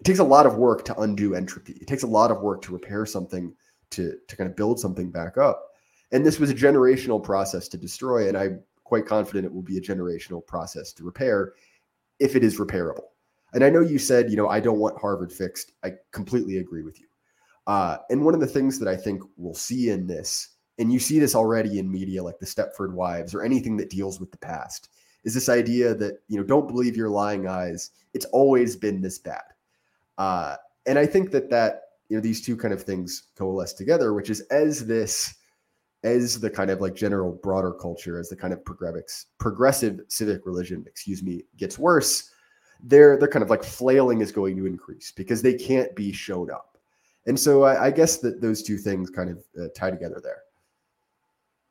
it takes a lot of work to undo entropy. It takes a lot of work to repair something to to kind of build something back up. And this was a generational process to destroy and i'm quite confident it will be a generational process to repair if it is repairable and i know you said you know i don't want harvard fixed i completely agree with you uh, and one of the things that I think we'll see in this, and you see this already in media like the Stepford Wives or anything that deals with the past, is this idea that, you know, don't believe your lying eyes. It's always been this bad. Uh, and I think that that, you know, these two kind of things coalesce together, which is as this, as the kind of like general broader culture, as the kind of progressive, progressive civic religion, excuse me, gets worse, their their kind of like flailing is going to increase because they can't be shown up and so I, I guess that those two things kind of uh, tie together there.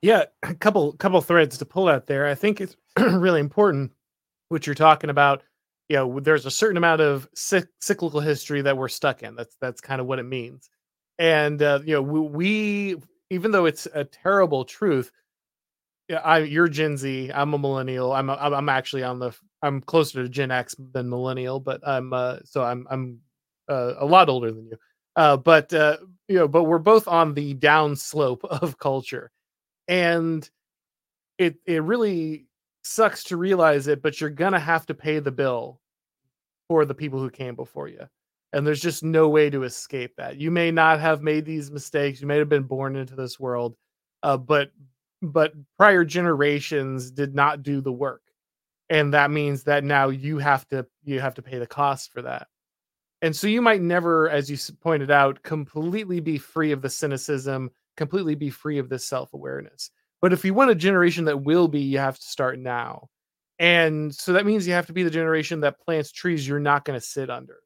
Yeah, a couple couple threads to pull out there. I think it's really important what you're talking about. You know, there's a certain amount of cyclical history that we're stuck in. That's that's kind of what it means. And uh, you know, we, we even though it's a terrible truth, yeah, I you're Gen Z. I'm a millennial. I'm a, I'm actually on the I'm closer to Gen X than millennial, but I'm uh, so I'm I'm uh, a lot older than you. Uh, but uh, you know, but we're both on the down slope of culture, and it it really sucks to realize it. But you're gonna have to pay the bill for the people who came before you, and there's just no way to escape that. You may not have made these mistakes. You may have been born into this world, uh, but but prior generations did not do the work, and that means that now you have to you have to pay the cost for that. And so you might never, as you pointed out, completely be free of the cynicism, completely be free of this self awareness. But if you want a generation that will be, you have to start now. And so that means you have to be the generation that plants trees you're not going to sit under.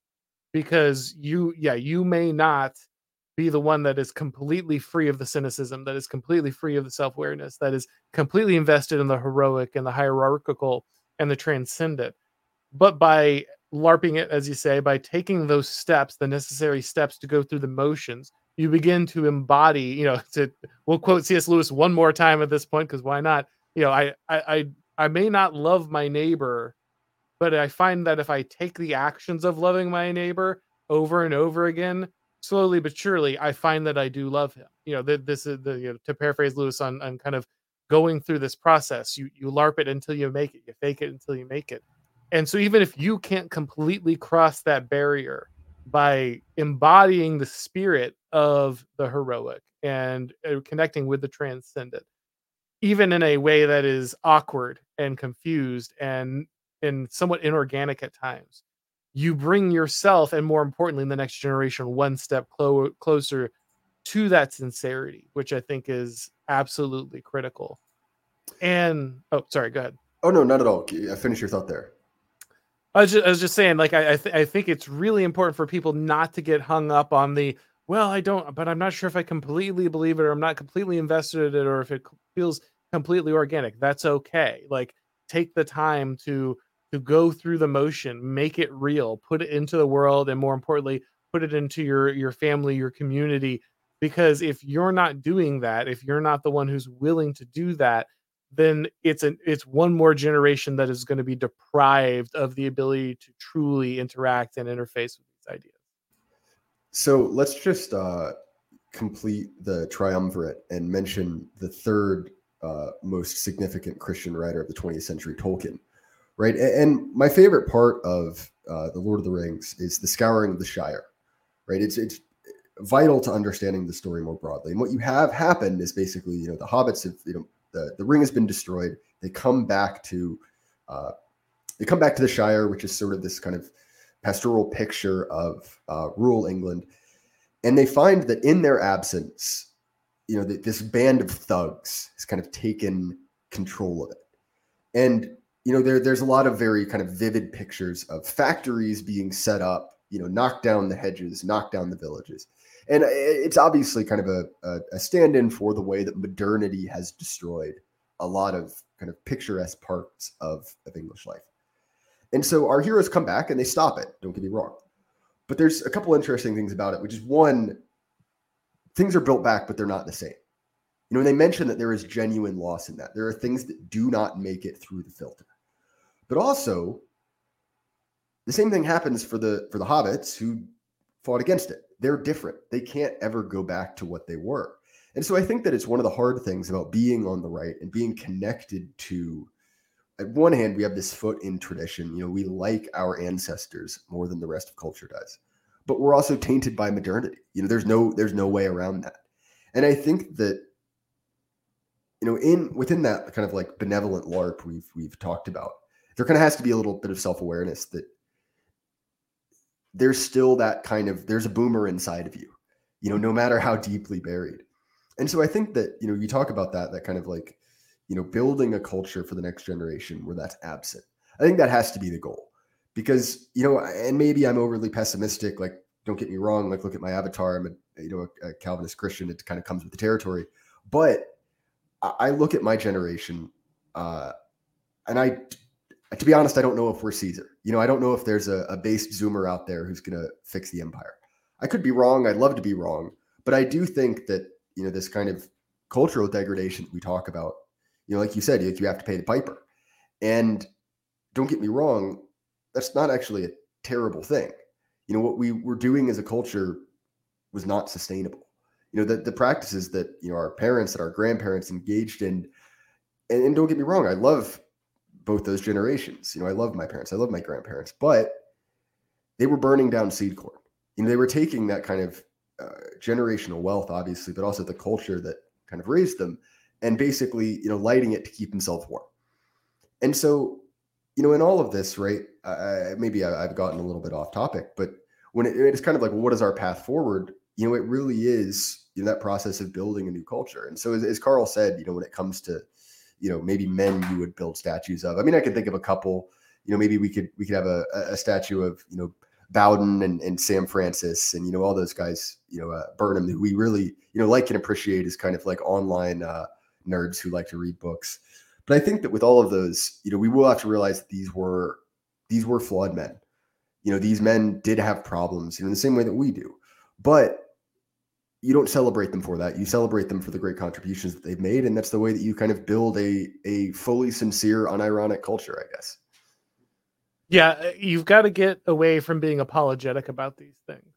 Because you, yeah, you may not be the one that is completely free of the cynicism, that is completely free of the self awareness, that is completely invested in the heroic and the hierarchical and the transcendent. But by LARPing it, as you say, by taking those steps, the necessary steps to go through the motions, you begin to embody, you know, to we'll quote C.S. Lewis one more time at this point, because why not? you know, I, I, I, I may not love my neighbor, but I find that if I take the actions of loving my neighbor over and over again, slowly but surely, I find that I do love him. You know, th- this is the you know, to paraphrase Lewis on on kind of going through this process. You you larp it until you make it. You fake it until you make it. And so even if you can't completely cross that barrier by embodying the spirit of the heroic and uh, connecting with the transcendent, even in a way that is awkward and confused and and somewhat inorganic at times, you bring yourself and more importantly the next generation one step clo- closer to that sincerity, which I think is absolutely critical. And oh, sorry, go ahead. Oh no, not at all. Finish your thought there. I was just, I was just saying, like, I I, th- I think it's really important for people not to get hung up on the well, I don't, but I'm not sure if I completely believe it or I'm not completely invested in it or if it feels completely organic. That's okay. Like, take the time to to go through the motion, make it real, put it into the world, and more importantly, put it into your your family, your community. Because if you're not doing that, if you're not the one who's willing to do that, then it's an it's one more generation that is going to be deprived of the ability to truly interact and interface with these ideas. So let's just uh, complete the triumvirate and mention the third uh, most significant Christian writer of the 20th century, Tolkien. Right, and my favorite part of uh, the Lord of the Rings is the scouring of the Shire. Right, it's it's vital to understanding the story more broadly. And what you have happened is basically, you know, the hobbits have, you know, the, the ring has been destroyed. They come back to uh, they come back to the Shire, which is sort of this kind of pastoral picture of uh, rural England, and they find that in their absence, you know, that this band of thugs has kind of taken control of it, and you know, there there's a lot of very kind of vivid pictures of factories being set up, you know, knock down the hedges, knock down the villages and uh, it's obviously kind of a, a, a stand-in for the way that modernity has destroyed a lot of kind of picturesque parts of, of English life. And so our heroes come back and they stop it. Don't get me wrong. But there's a couple interesting things about it, which is one, things are built back, but they're not the same. You know, they mention that there is genuine loss in that. There are things that do not make it through the filter. But also, the same thing happens for the for the hobbits who fought against it they're different. They can't ever go back to what they were. And so I think that it's one of the hard things about being on the right and being connected to at one hand we have this foot in tradition, you know, we like our ancestors more than the rest of culture does. But we're also tainted by modernity. You know, there's no there's no way around that. And I think that you know, in within that kind of like benevolent LARP we've we've talked about, there kind of has to be a little bit of self-awareness that there's still that kind of there's a boomer inside of you, you know, no matter how deeply buried. And so I think that, you know, you talk about that, that kind of like, you know, building a culture for the next generation where that's absent. I think that has to be the goal because, you know, and maybe I'm overly pessimistic. Like, don't get me wrong. Like, look at my avatar. I'm a, you know, a, a Calvinist Christian. It kind of comes with the territory. But I look at my generation, uh, and I to be honest, I don't know if we're Caesar. You know, I don't know if there's a, a based zoomer out there who's going to fix the empire. I could be wrong. I'd love to be wrong, but I do think that you know this kind of cultural degradation we talk about. You know, like you said, you have to pay the piper, and don't get me wrong, that's not actually a terrible thing. You know, what we were doing as a culture was not sustainable. You know, the, the practices that, you know, our parents and our grandparents engaged in, and, and don't get me wrong, I love both those generations. You know, I love my parents, I love my grandparents, but they were burning down seed corn. You know, they were taking that kind of uh, generational wealth, obviously, but also the culture that kind of raised them, and basically, you know, lighting it to keep themselves warm. And so, you know, in all of this, right? Uh, maybe I, have gotten a little bit off topic, but when it, it's kind of like, well, what is our path forward? You know, it really is you know that process of building a new culture. And so, as, as Carl said, you know, when it comes to you know maybe men you would build statues of. I mean, I could think of a couple. You know, maybe we could we could have a, a statue of you know Bowden and, and Sam Francis and you know all those guys. You know, uh, Burnham, who we really you know like and appreciate as kind of like online uh, nerds who like to read books. But I think that with all of those, you know, we will have to realize that these were these were flawed men. You know, these men did have problems, you know, in the same way that we do. But you don't celebrate them for that. You celebrate them for the great contributions that they've made, and that's the way that you kind of build a a fully sincere, unironic culture, I guess. Yeah, uh, you've got to get away from being apologetic about these things.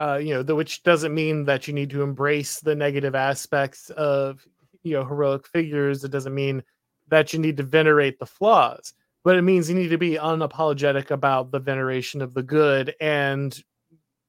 Uh, you know, the, which doesn't mean that you need to embrace the negative aspects of you know heroic figures. It doesn't mean that you need to venerate the flaws, but it means you need to be unapologetic about the veneration of the good and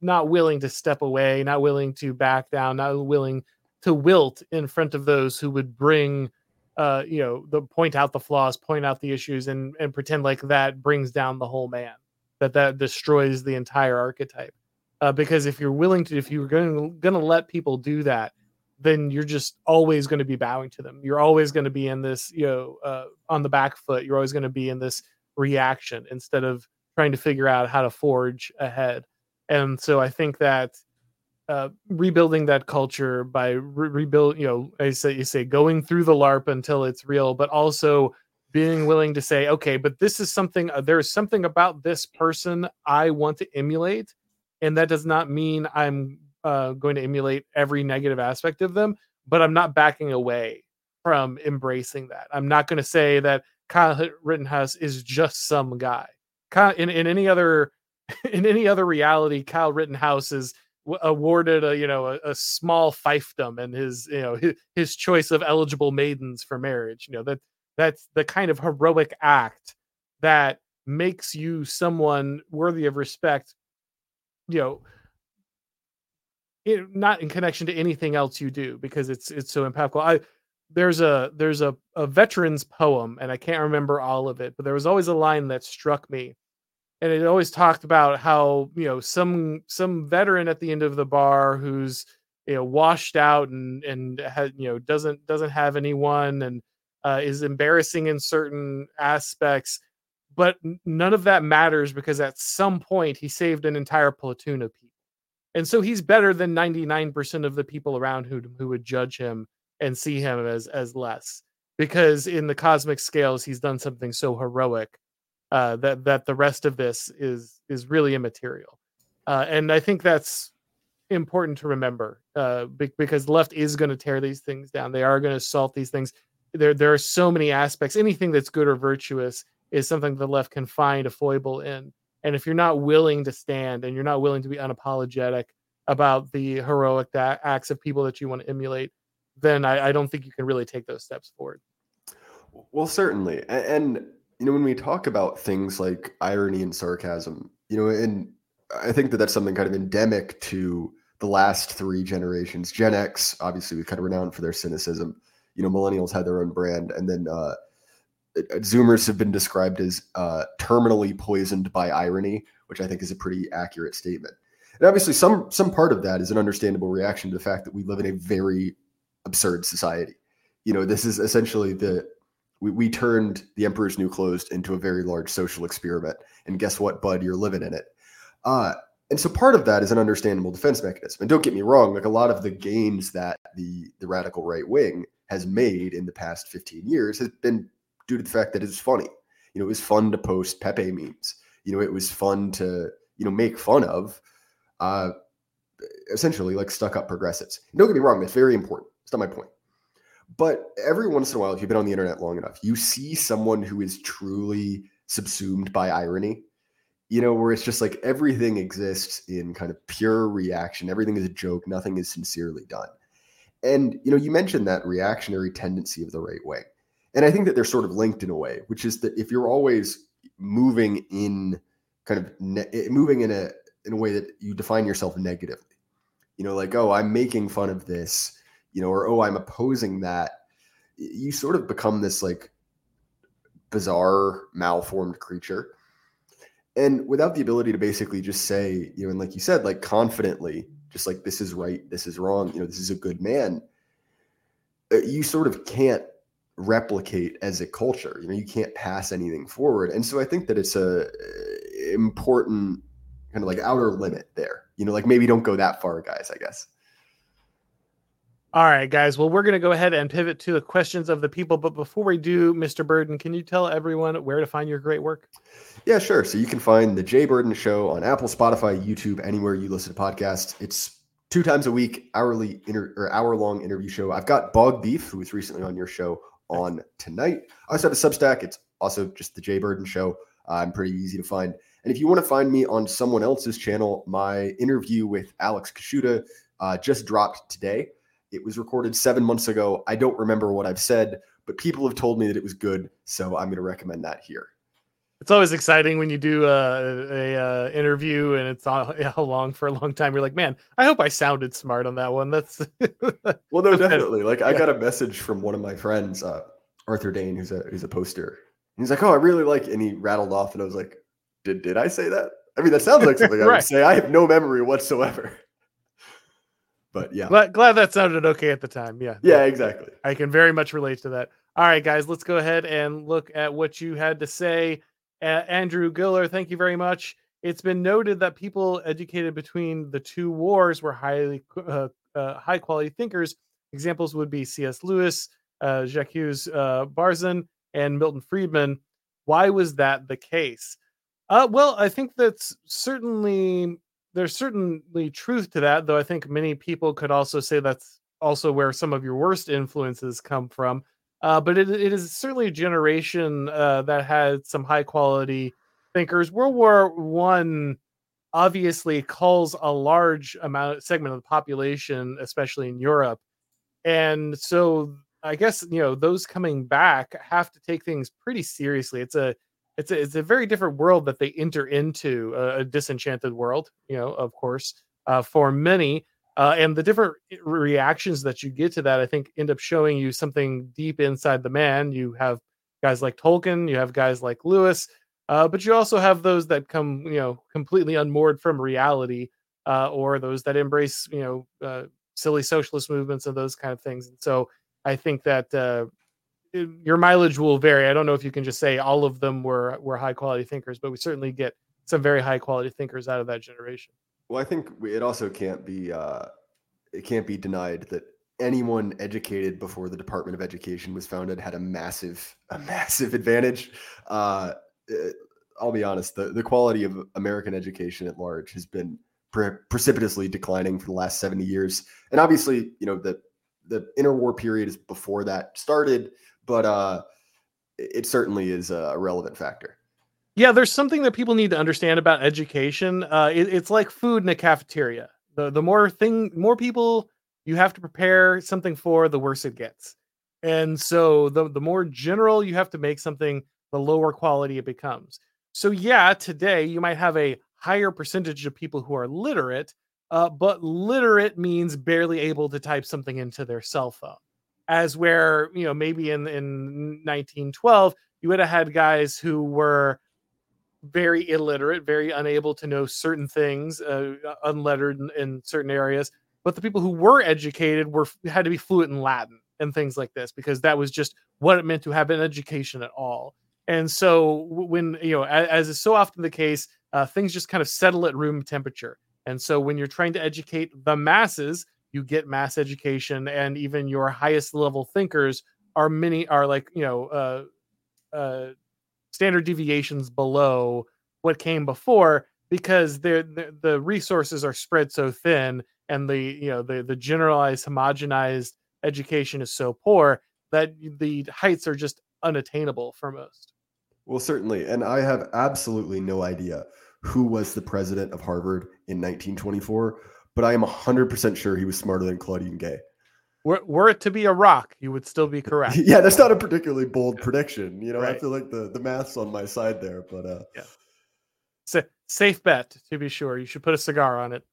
not willing to step away, not willing to back down, not willing to wilt in front of those who would bring uh you know the point out the flaws point out the issues and and pretend like that brings down the whole man that that destroys the entire archetype. Uh, because if you're willing to if you're going going to let people do that then you're just always going to be bowing to them. You're always going to be in this you know uh, on the back foot. You're always going to be in this reaction instead of trying to figure out how to forge ahead and so i think that uh, rebuilding that culture by re- rebuild you know i say you say going through the larp until it's real but also being willing to say okay but this is something uh, there's something about this person i want to emulate and that does not mean i'm uh, going to emulate every negative aspect of them but i'm not backing away from embracing that. I'm not going to say that kyle rittenhouse is just some guy. Kyle, in, in any other in any other reality kyle rittenhouse is awarded a you know a, a, small fiefdom and his you know his, his choice of eligible maidens for marriage you know that that's the kind of heroic act that makes you someone worthy of respect you know it, not in connection to anything else you do because it's it's so impactful. I there's a there's a, a veterans poem and i can't remember all of it but there was always a line that struck me and it always talked about how you know some some veteran at the end of the bar who's you know washed out and and had you know doesn't doesn't have anyone and uh, is embarrassing in certain aspects but none of that matters because at some point he saved an entire platoon of people. And so he's better than 99% of the people around who who would judge him and see him as as less because in the cosmic scales he's done something so heroic uh, that that the rest of this is is really immaterial, uh, and I think that's important to remember uh, because left is going to tear these things down. They are going to assault these things. There there are so many aspects. Anything that's good or virtuous is something the left can find a foible in. And if you're not willing to stand and you're not willing to be unapologetic about the heroic acts of people that you want to emulate, then I, I don't think you can really take those steps forward. Well, certainly, and you know, when we talk about things like irony and sarcasm, you know, and I think that that's something kind of endemic to the last three generations. Gen X, obviously, was kind of renowned for their cynicism. You know, millennials had their own brand, and then uh, Zoomers have been described as uh, terminally poisoned by irony, which I think is a pretty accurate statement. And obviously, some some part of that is an understandable reaction to the fact that we live in a very absurd society. You know, this is essentially the we, we turned the Emperor's New Clothes into a very large social experiment. And guess what, bud? You're living in it. Uh, and so part of that is an understandable defense mechanism. And don't get me wrong, like a lot of the gains that the the radical right wing has made in the past 15 years has been due to the fact that it's funny. You know, it was fun to post Pepe memes. You know, it was fun to, you know, make fun of uh essentially like stuck up progressives. don't get me wrong, that's very important. It's not my point. But every once in a while, if you've been on the internet long enough, you see someone who is truly subsumed by irony, you know, where it's just like everything exists in kind of pure reaction. Everything is a joke. Nothing is sincerely done. And, you know, you mentioned that reactionary tendency of the right wing. And I think that they're sort of linked in a way, which is that if you're always moving in kind of ne- eh, moving in a in a way that you define yourself negatively, you know, like, oh, I'm making fun of this you know, or oh, I'm opposing that, you sort of become this like bizarre, malformed creature. And without the ability to basically just say, you know, and like you said, like confidently, just like this is right, this is wrong, you know, this is a good man, uh, you sort of can't replicate as a culture. You know, you can't pass anything forward. And so I think that it's a uh, important kind of like outer limit there. You know, like maybe don't go that far, guys, I guess. All right, guys. Well, we're going to go ahead and pivot to the questions of the people. But before we do, Mr. Burden, can you tell everyone where to find your great work? Yeah, sure. So you can find the J Burden Show on Apple, Spotify, YouTube, anywhere you listen to podcasts. It's two times a week, hourly inter- or hour long interview show. I've got Bog Beef, who was recently on your show, on tonight. I also have a Substack. It's also just the J Burden Show. I'm pretty easy to find. And if you want to find me on someone else's channel, my interview with Alex Kaschuta uh, just dropped today. It was recorded seven months ago. I don't remember what I've said, but people have told me that it was good, so I'm going to recommend that here. It's always exciting when you do uh, a, a uh, interview and it's all, long for a long time. You're like, man, I hope I sounded smart on that one. That's well, no, definitely. Like, I got a message from one of my friends, uh, Arthur Dane, who's a who's a poster. He's like, "Oh, I really like," and he rattled off, and I was like, "Did did I say that? I mean, that sounds like something I would say. I have no memory whatsoever." But yeah, glad, glad that sounded okay at the time. Yeah, yeah, exactly. I can very much relate to that. All right, guys, let's go ahead and look at what you had to say. Uh, Andrew Giller, thank you very much. It's been noted that people educated between the two wars were highly uh, uh, high quality thinkers. Examples would be C.S. Lewis, uh, Jacques uh, Barzun, and Milton Friedman. Why was that the case? Uh, well, I think that's certainly there's certainly truth to that, though I think many people could also say that's also where some of your worst influences come from. Uh, but it, it is certainly a generation uh, that had some high quality thinkers. World War One obviously calls a large amount segment of the population, especially in Europe, and so I guess you know those coming back have to take things pretty seriously. It's a it's a, it's a very different world that they enter into a, disenchanted world you know of course uh, for many uh, and the different reactions that you get to that i think end up showing you something deep inside the man. You have guys like tolkien you have guys like lewis uh, but you also have those that come you know completely unmoored from reality uh, or those that embrace you know uh, silly socialist movements and those kind of things. And so i think that your mileage will vary. I don't know if you can just say all of them were were high quality thinkers, but we certainly get some very high quality thinkers out of that generation. Well, I think it also can't be uh, it can't be denied that anyone educated before the Department of Education was founded had a massive a massive advantage. Uh, uh I'll be honest, the, the quality of American education at large has been pre- precipitously declining for the last 70 years. And obviously, you know, the the interwar period is before that started but uh, it certainly is a relevant factor. Yeah, there's something that people need to understand about education. Uh, it, it's like food in a cafeteria. The the more thing, more people you have to prepare something for, the worse it gets. And so the the more general you have to make something, the lower quality it becomes. So yeah, today you might have a higher percentage of people who are literate, uh, but literate means barely able to type something into their cell phone as where you know maybe in in 1912 you would have had guys who were very illiterate, very unable to know certain things, uh, unlettered in, in, certain areas. But the people who were educated were had to be fluent in Latin and things like this because that was just what it meant to have an education at all. And so when you know, as, as is so often the case, uh, things just kind of settle at room temperature. And so when you're trying to educate the masses, you get mass education and even your highest level thinkers are many are like you know uh, uh, standard deviations below what came before because the the resources are spread so thin and the you know the the generalized homogenized education is so poor that the heights are just unattainable for most. Well certainly and i have absolutely no idea who was the president of harvard in 1924 but I am 100% sure he was smarter than Claudine Gay. Were, were it to be a rock, you would still be correct. yeah, that's not a particularly bold prediction. You know, right. I feel like the, the math's on my side there, but uh, yeah. Sa- safe bet, to be sure. You should put a cigar on it.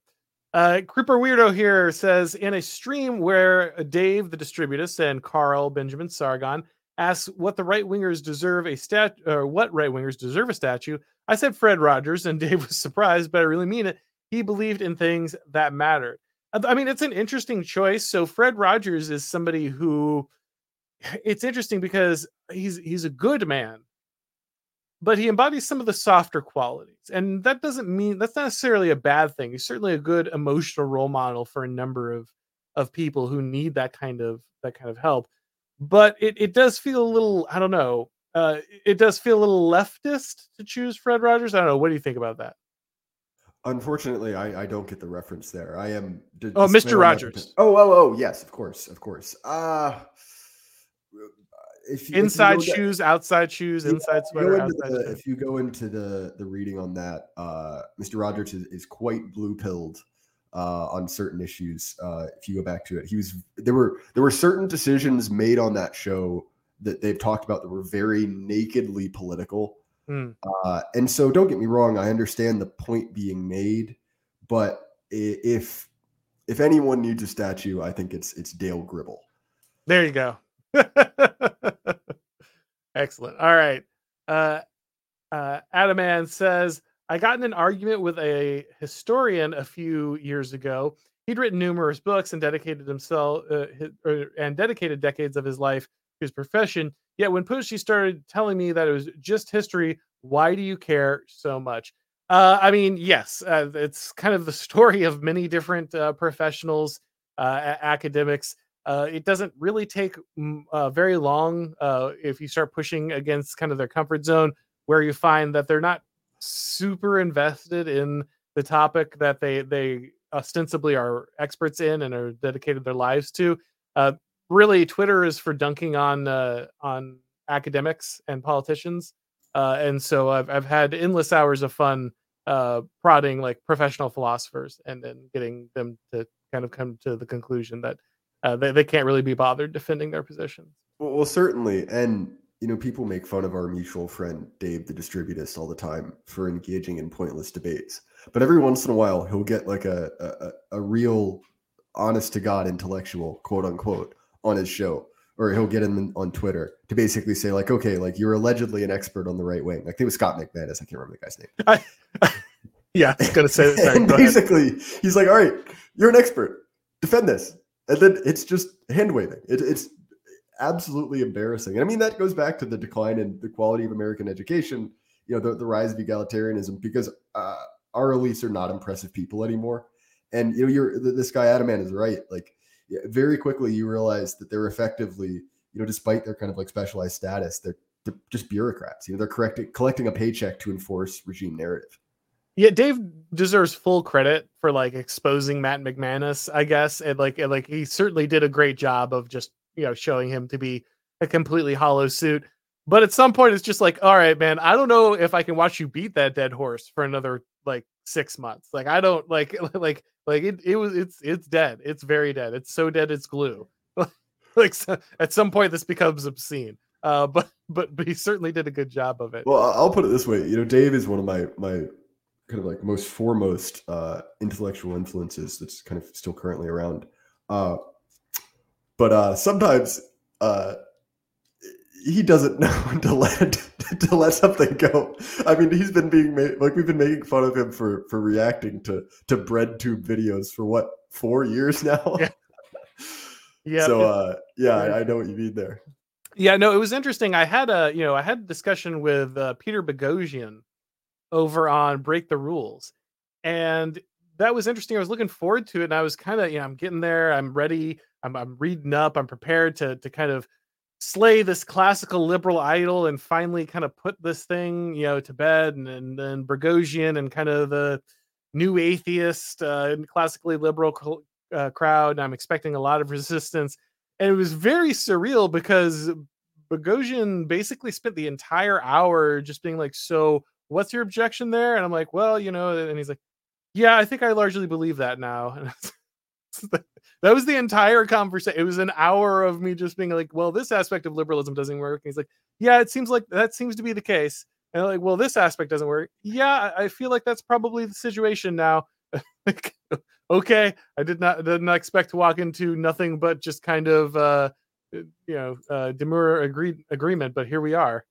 Uh, Creeper Weirdo here says in a stream where Dave the Distributist and Carl Benjamin Sargon asks what the right wingers deserve a stat or what right wingers deserve a statue. I said Fred Rogers, and Dave was surprised, but I really mean it he believed in things that mattered. I mean, it's an interesting choice. So Fred Rogers is somebody who it's interesting because he's he's a good man, but he embodies some of the softer qualities. And that doesn't mean that's necessarily a bad thing. He's certainly a good emotional role model for a number of of people who need that kind of that kind of help. But it, it does feel a little, I don't know, uh, it does feel a little leftist to choose Fred Rogers. I don't know. What do you think about that? Unfortunately, I, I don't get the reference there. I am. D- oh, Mr. Rogers. Oh, oh, oh, yes, of course, of course. Uh if inside if shoes, outside shoes, inside sweater, outside the, If you go into the the reading on that, uh, Mr. Rogers is, is quite blue pilled uh, on certain issues. Uh, if you go back to it, he was there were there were certain decisions made on that show that they've talked about that were very nakedly political. Mm. Uh, and so, don't get me wrong, I understand the point being made, but if if anyone needs a statue, I think it's it's Dale Gribble. There you go. Excellent. All right. Uh, uh, Adaman says, I got in an argument with a historian a few years ago. He'd written numerous books and dedicated himself uh, his, or, and dedicated decades of his life to his profession. Yet when Pushy started telling me that it was just history, why do you care so much? Uh, I mean, yes, uh, it's kind of the story of many different uh, professionals, uh, academics uh, it doesn't really take uh, very long if you start pushing against kind of their comfort zone, where you find that they're not super invested in the topic that they they ostensibly are experts in and are dedicated their lives to. Uh, really, Twitter is for dunking on uh, on academics and politicians, uh, and so I've I've had endless hours of fun prodding like professional philosophers and then getting them to kind of come to the conclusion that uh, they, they can't really be bothered defending their positions. Well, well, certainly. And, you know, people make fun of our mutual friend, Dave the Distributist, all the time for engaging in pointless debates. But every once in a while, he'll get like a, a, a real honest to God intellectual, quote unquote, on his show. Or he'll get in on Twitter to basically say, like, okay, like you're allegedly an expert on the right wing. Like, it was Scott McManus. I can't remember the guy's name. I, yeah, I was going to say that. and basically, ahead. he's like, all right, you're an expert. Defend this and then it's just hand waving. It, it's absolutely embarrassing. And I mean, that goes back to the decline in the quality of American education, you know, the, the rise of egalitarianism, because uh, our elites are not impressive people anymore. And, you know, you're this guy, Adam Adaman, is right. Like, very quickly, you realize that they're effectively, you know, despite their kind of like specialized status, they're, they're just bureaucrats. You know, they're correcting, collecting a paycheck to enforce regime narrative. Yeah, Dave deserves full credit for like exposing Matt McManus, I guess, and like and like he certainly did a great job of just you know showing him to be a completely hollow suit. But at some point, it's just like, all right, man, I don't know if I can watch you beat that dead horse for another like six months. Like I don't like like like it. It was it's it's dead. It's very dead. It's so dead it's glue. like so, at some point, this becomes obscene. Uh, but but but he certainly did a good job of it. Well, I'll put it this way. You know, Dave is one of my my kind of like most foremost uh, intellectual influences that's kind of still currently around. Uh, but uh, sometimes uh, he doesn't know when to let to let something go. I mean, he's been being made like we've been making fun of him for for reacting to to bread tube videos for what four years now. Yeah. yeah. So uh, yeah, I, I know what you mean there. Yeah, no, it was interesting. I had a you know I had a discussion with uh, Peter Boghossian over on Break the Rules. And that was interesting. I was looking forward to it and I was kind of, you know, I'm getting there. I'm ready. I'm, I'm reading up. I'm prepared to, to kind of slay this classical liberal idol and finally kind of put this thing, you know, to bed. And, and then Boghossian and kind of the new atheist uh, and classically liberal uh, crowd. And I'm expecting a lot of resistance. And it was very surreal because Boghossian basically spent the entire hour just being like, so what's your objection there? And I'm like, well, you know, and he's like, yeah, I think I largely believe that now. that was the entire conversation. It was an hour of me just being like, well, this aspect of liberalism doesn't work. And he's like, yeah, it seems like that seems to be the case. And I'm like, well, this aspect doesn't work. Yeah, I feel like that's probably the situation now. okay, I did not did not expect to walk into nothing but just kind of uh, you know uh, demure agree- agreement, but here we are.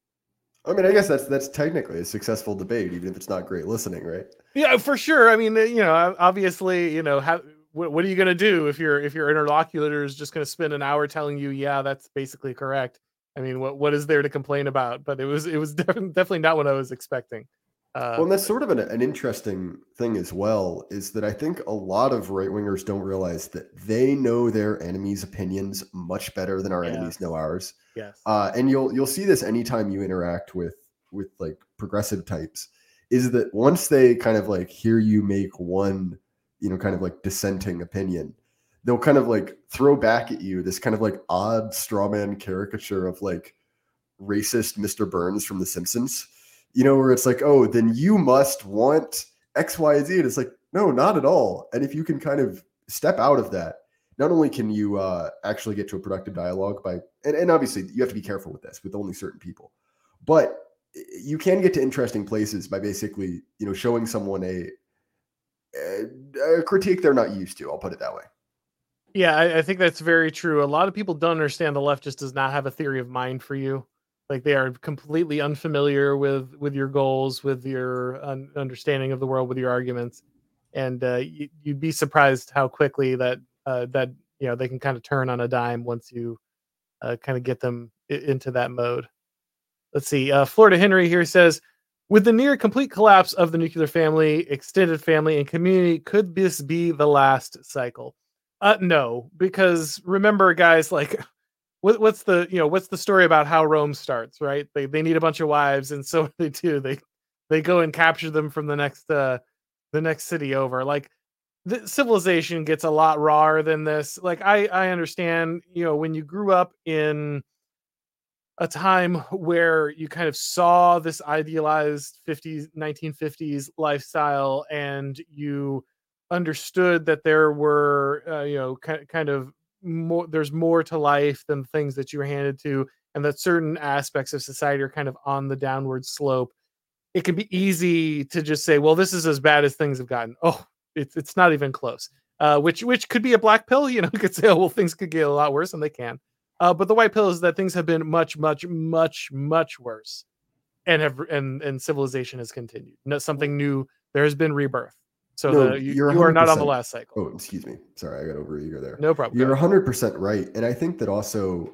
I mean, I guess that's that's technically a successful debate, even if it's not great listening, right? Yeah, for sure. I mean, you know, obviously, you know, how, what, what are you going to do if your if your interlocutor is just going to spend an hour telling you, yeah, that's basically correct? I mean, what what is there to complain about? But it was it was definitely not what I was expecting. Uh, well, and that's sort of an, an interesting thing as well, is that I think a lot of right wingers don't realize that they know their enemies' opinions much better than our yeah. enemies know ours. Yes. Uh, and you'll you'll see this anytime you interact with with like progressive types, is that once they kind of like hear you make one, you know, kind of like dissenting opinion, they'll kind of like throw back at you this kind of like odd strawman caricature of like racist Mr. Burns from The Simpsons, you know, where it's like, oh, then you must want X, Y, Z. And it's like, no, not at all. And if you can kind of step out of that, not only can you uh, actually get to a productive dialogue by, and, and obviously you have to be careful with this with only certain people, but you can get to interesting places by basically, you know, showing someone a, a critique they're not used to. I'll put it that way. Yeah, I, I, think that's very true. A lot of people don't understand the left just does not have a theory of mind for you. Like they are completely unfamiliar with with your goals, with your un- understanding of the world, with your arguments, and uh, you, would be surprised how quickly that uh, that you know they can kind of turn on a dime once you uh, kind of get them into that mode. Let's see. Uh, Florida Henry here says, with the near complete collapse of the nuclear family, extended family, and community, could this be the last cycle? Uh, no, because remember, guys, like what, what's the you know what's the story about how Rome starts? Right? They they need a bunch of wives, and so they do. They they go and capture them from the next uh the next city over. Like the civilization gets a lot rawer than this. Like I I understand, you know, when you grew up in a time where you kind of saw this idealized 50s 1950s lifestyle and you understood that there were uh, you know kind, kind of more there's more to life than things that you were handed to and that certain aspects of society are kind of on the downward slope. It can be easy to just say well this is as bad as things have gotten. Oh it's it's not even close uh, which which could be a black pill you know you could say oh well things could get a lot worse and they can uh, but the white pill is that things have been much much much much worse and have and and civilization has continued no, something new there has been rebirth so no, the, you, you are not on the last cycle. Oh, excuse me. Sorry, I got over eager there. No problem. You're 100% right. And I think that also,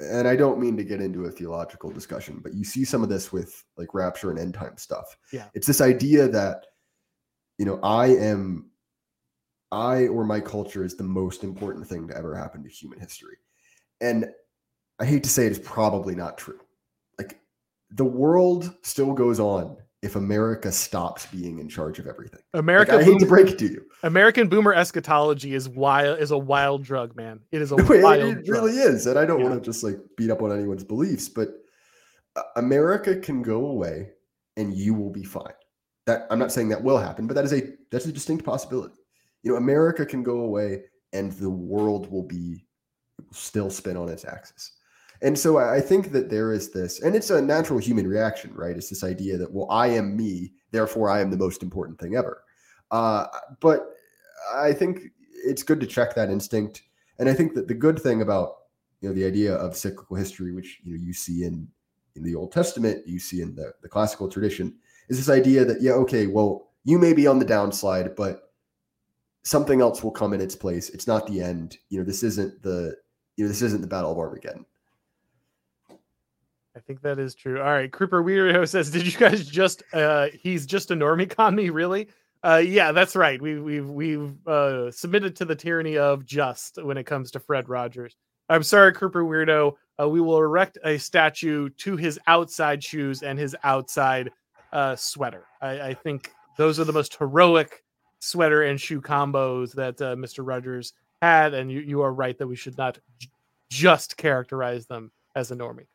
and I don't mean to get into a theological discussion, but you see some of this with like rapture and end time stuff. Yeah. It's this idea that, you know, I am, I or my culture is the most important thing to ever happen to human history. And I hate to say it is probably not true. Like the world still goes on if America stops being in charge of everything. America, like, I hate to break it to you. American boomer eschatology is wild is a wild drug, man. It is a no, wild. It, it really is, and I don't yeah. want to just like beat up on anyone's beliefs, but uh, America can go away, and you will be fine. That I'm not saying that will happen, but that is a that's a distinct possibility. You know, America can go away, and the world will be still spin on its axis. And so I think that there is this, and it's a natural human reaction, right? It's this idea that, well, I am me, therefore I am the most important thing ever. Uh, but I think it's good to check that instinct. And I think that the good thing about you know the idea of cyclical history, which you know you see in in the Old Testament, you see in the, the classical tradition, is this idea that yeah, okay, well, you may be on the downslide, but something else will come in its place. It's not the end. You know, this isn't the you know this isn't the Battle of Armageddon. I think that is true. All right, Creeper Weirdo says, "Did you guys just? uh He's just a normie con me, really? Uh, yeah, that's right. We, we've we've uh, submitted to the tyranny of just when it comes to Fred Rogers. I'm sorry, Creeper Weirdo. Uh, we will erect a statue to his outside shoes and his outside uh, sweater. I, I think those are the most heroic sweater and shoe combos that uh, Mr. Rogers had, and you, you are right that we should not j- just characterize them as a normie.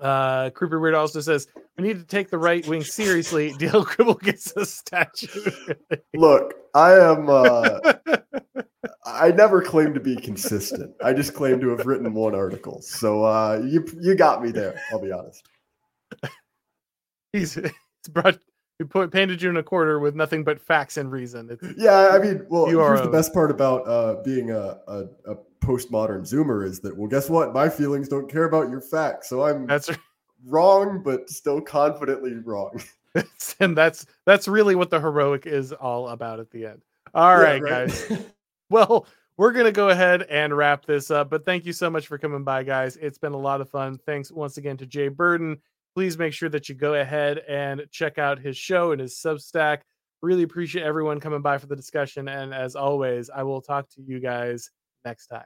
Uh, Creeper Weird also says we need to take the right wing seriously. Dale Gribble gets a statue. Look, I am. Uh, I never claim to be consistent. I just claim to have written one article. So uh, you you got me there. I'll be honest. He's, he's brought he put painted you in a quarter with nothing but facts and reason. It's, yeah, I mean, well, you here's are, the best part about uh, being a, a, a postmodern Zoomer is that well, guess what? My feelings don't care about your facts, so I'm that's wrong, but still confidently wrong. and that's that's really what the heroic is all about at the end. All yeah, right, right, guys. well, we're gonna go ahead and wrap this up. But thank you so much for coming by, guys. It's been a lot of fun. Thanks once again to J Burden. Please make sure that you go ahead and check out his show and his Substack. Really appreciate everyone coming by for the discussion. And as always, I will talk to you guys next time.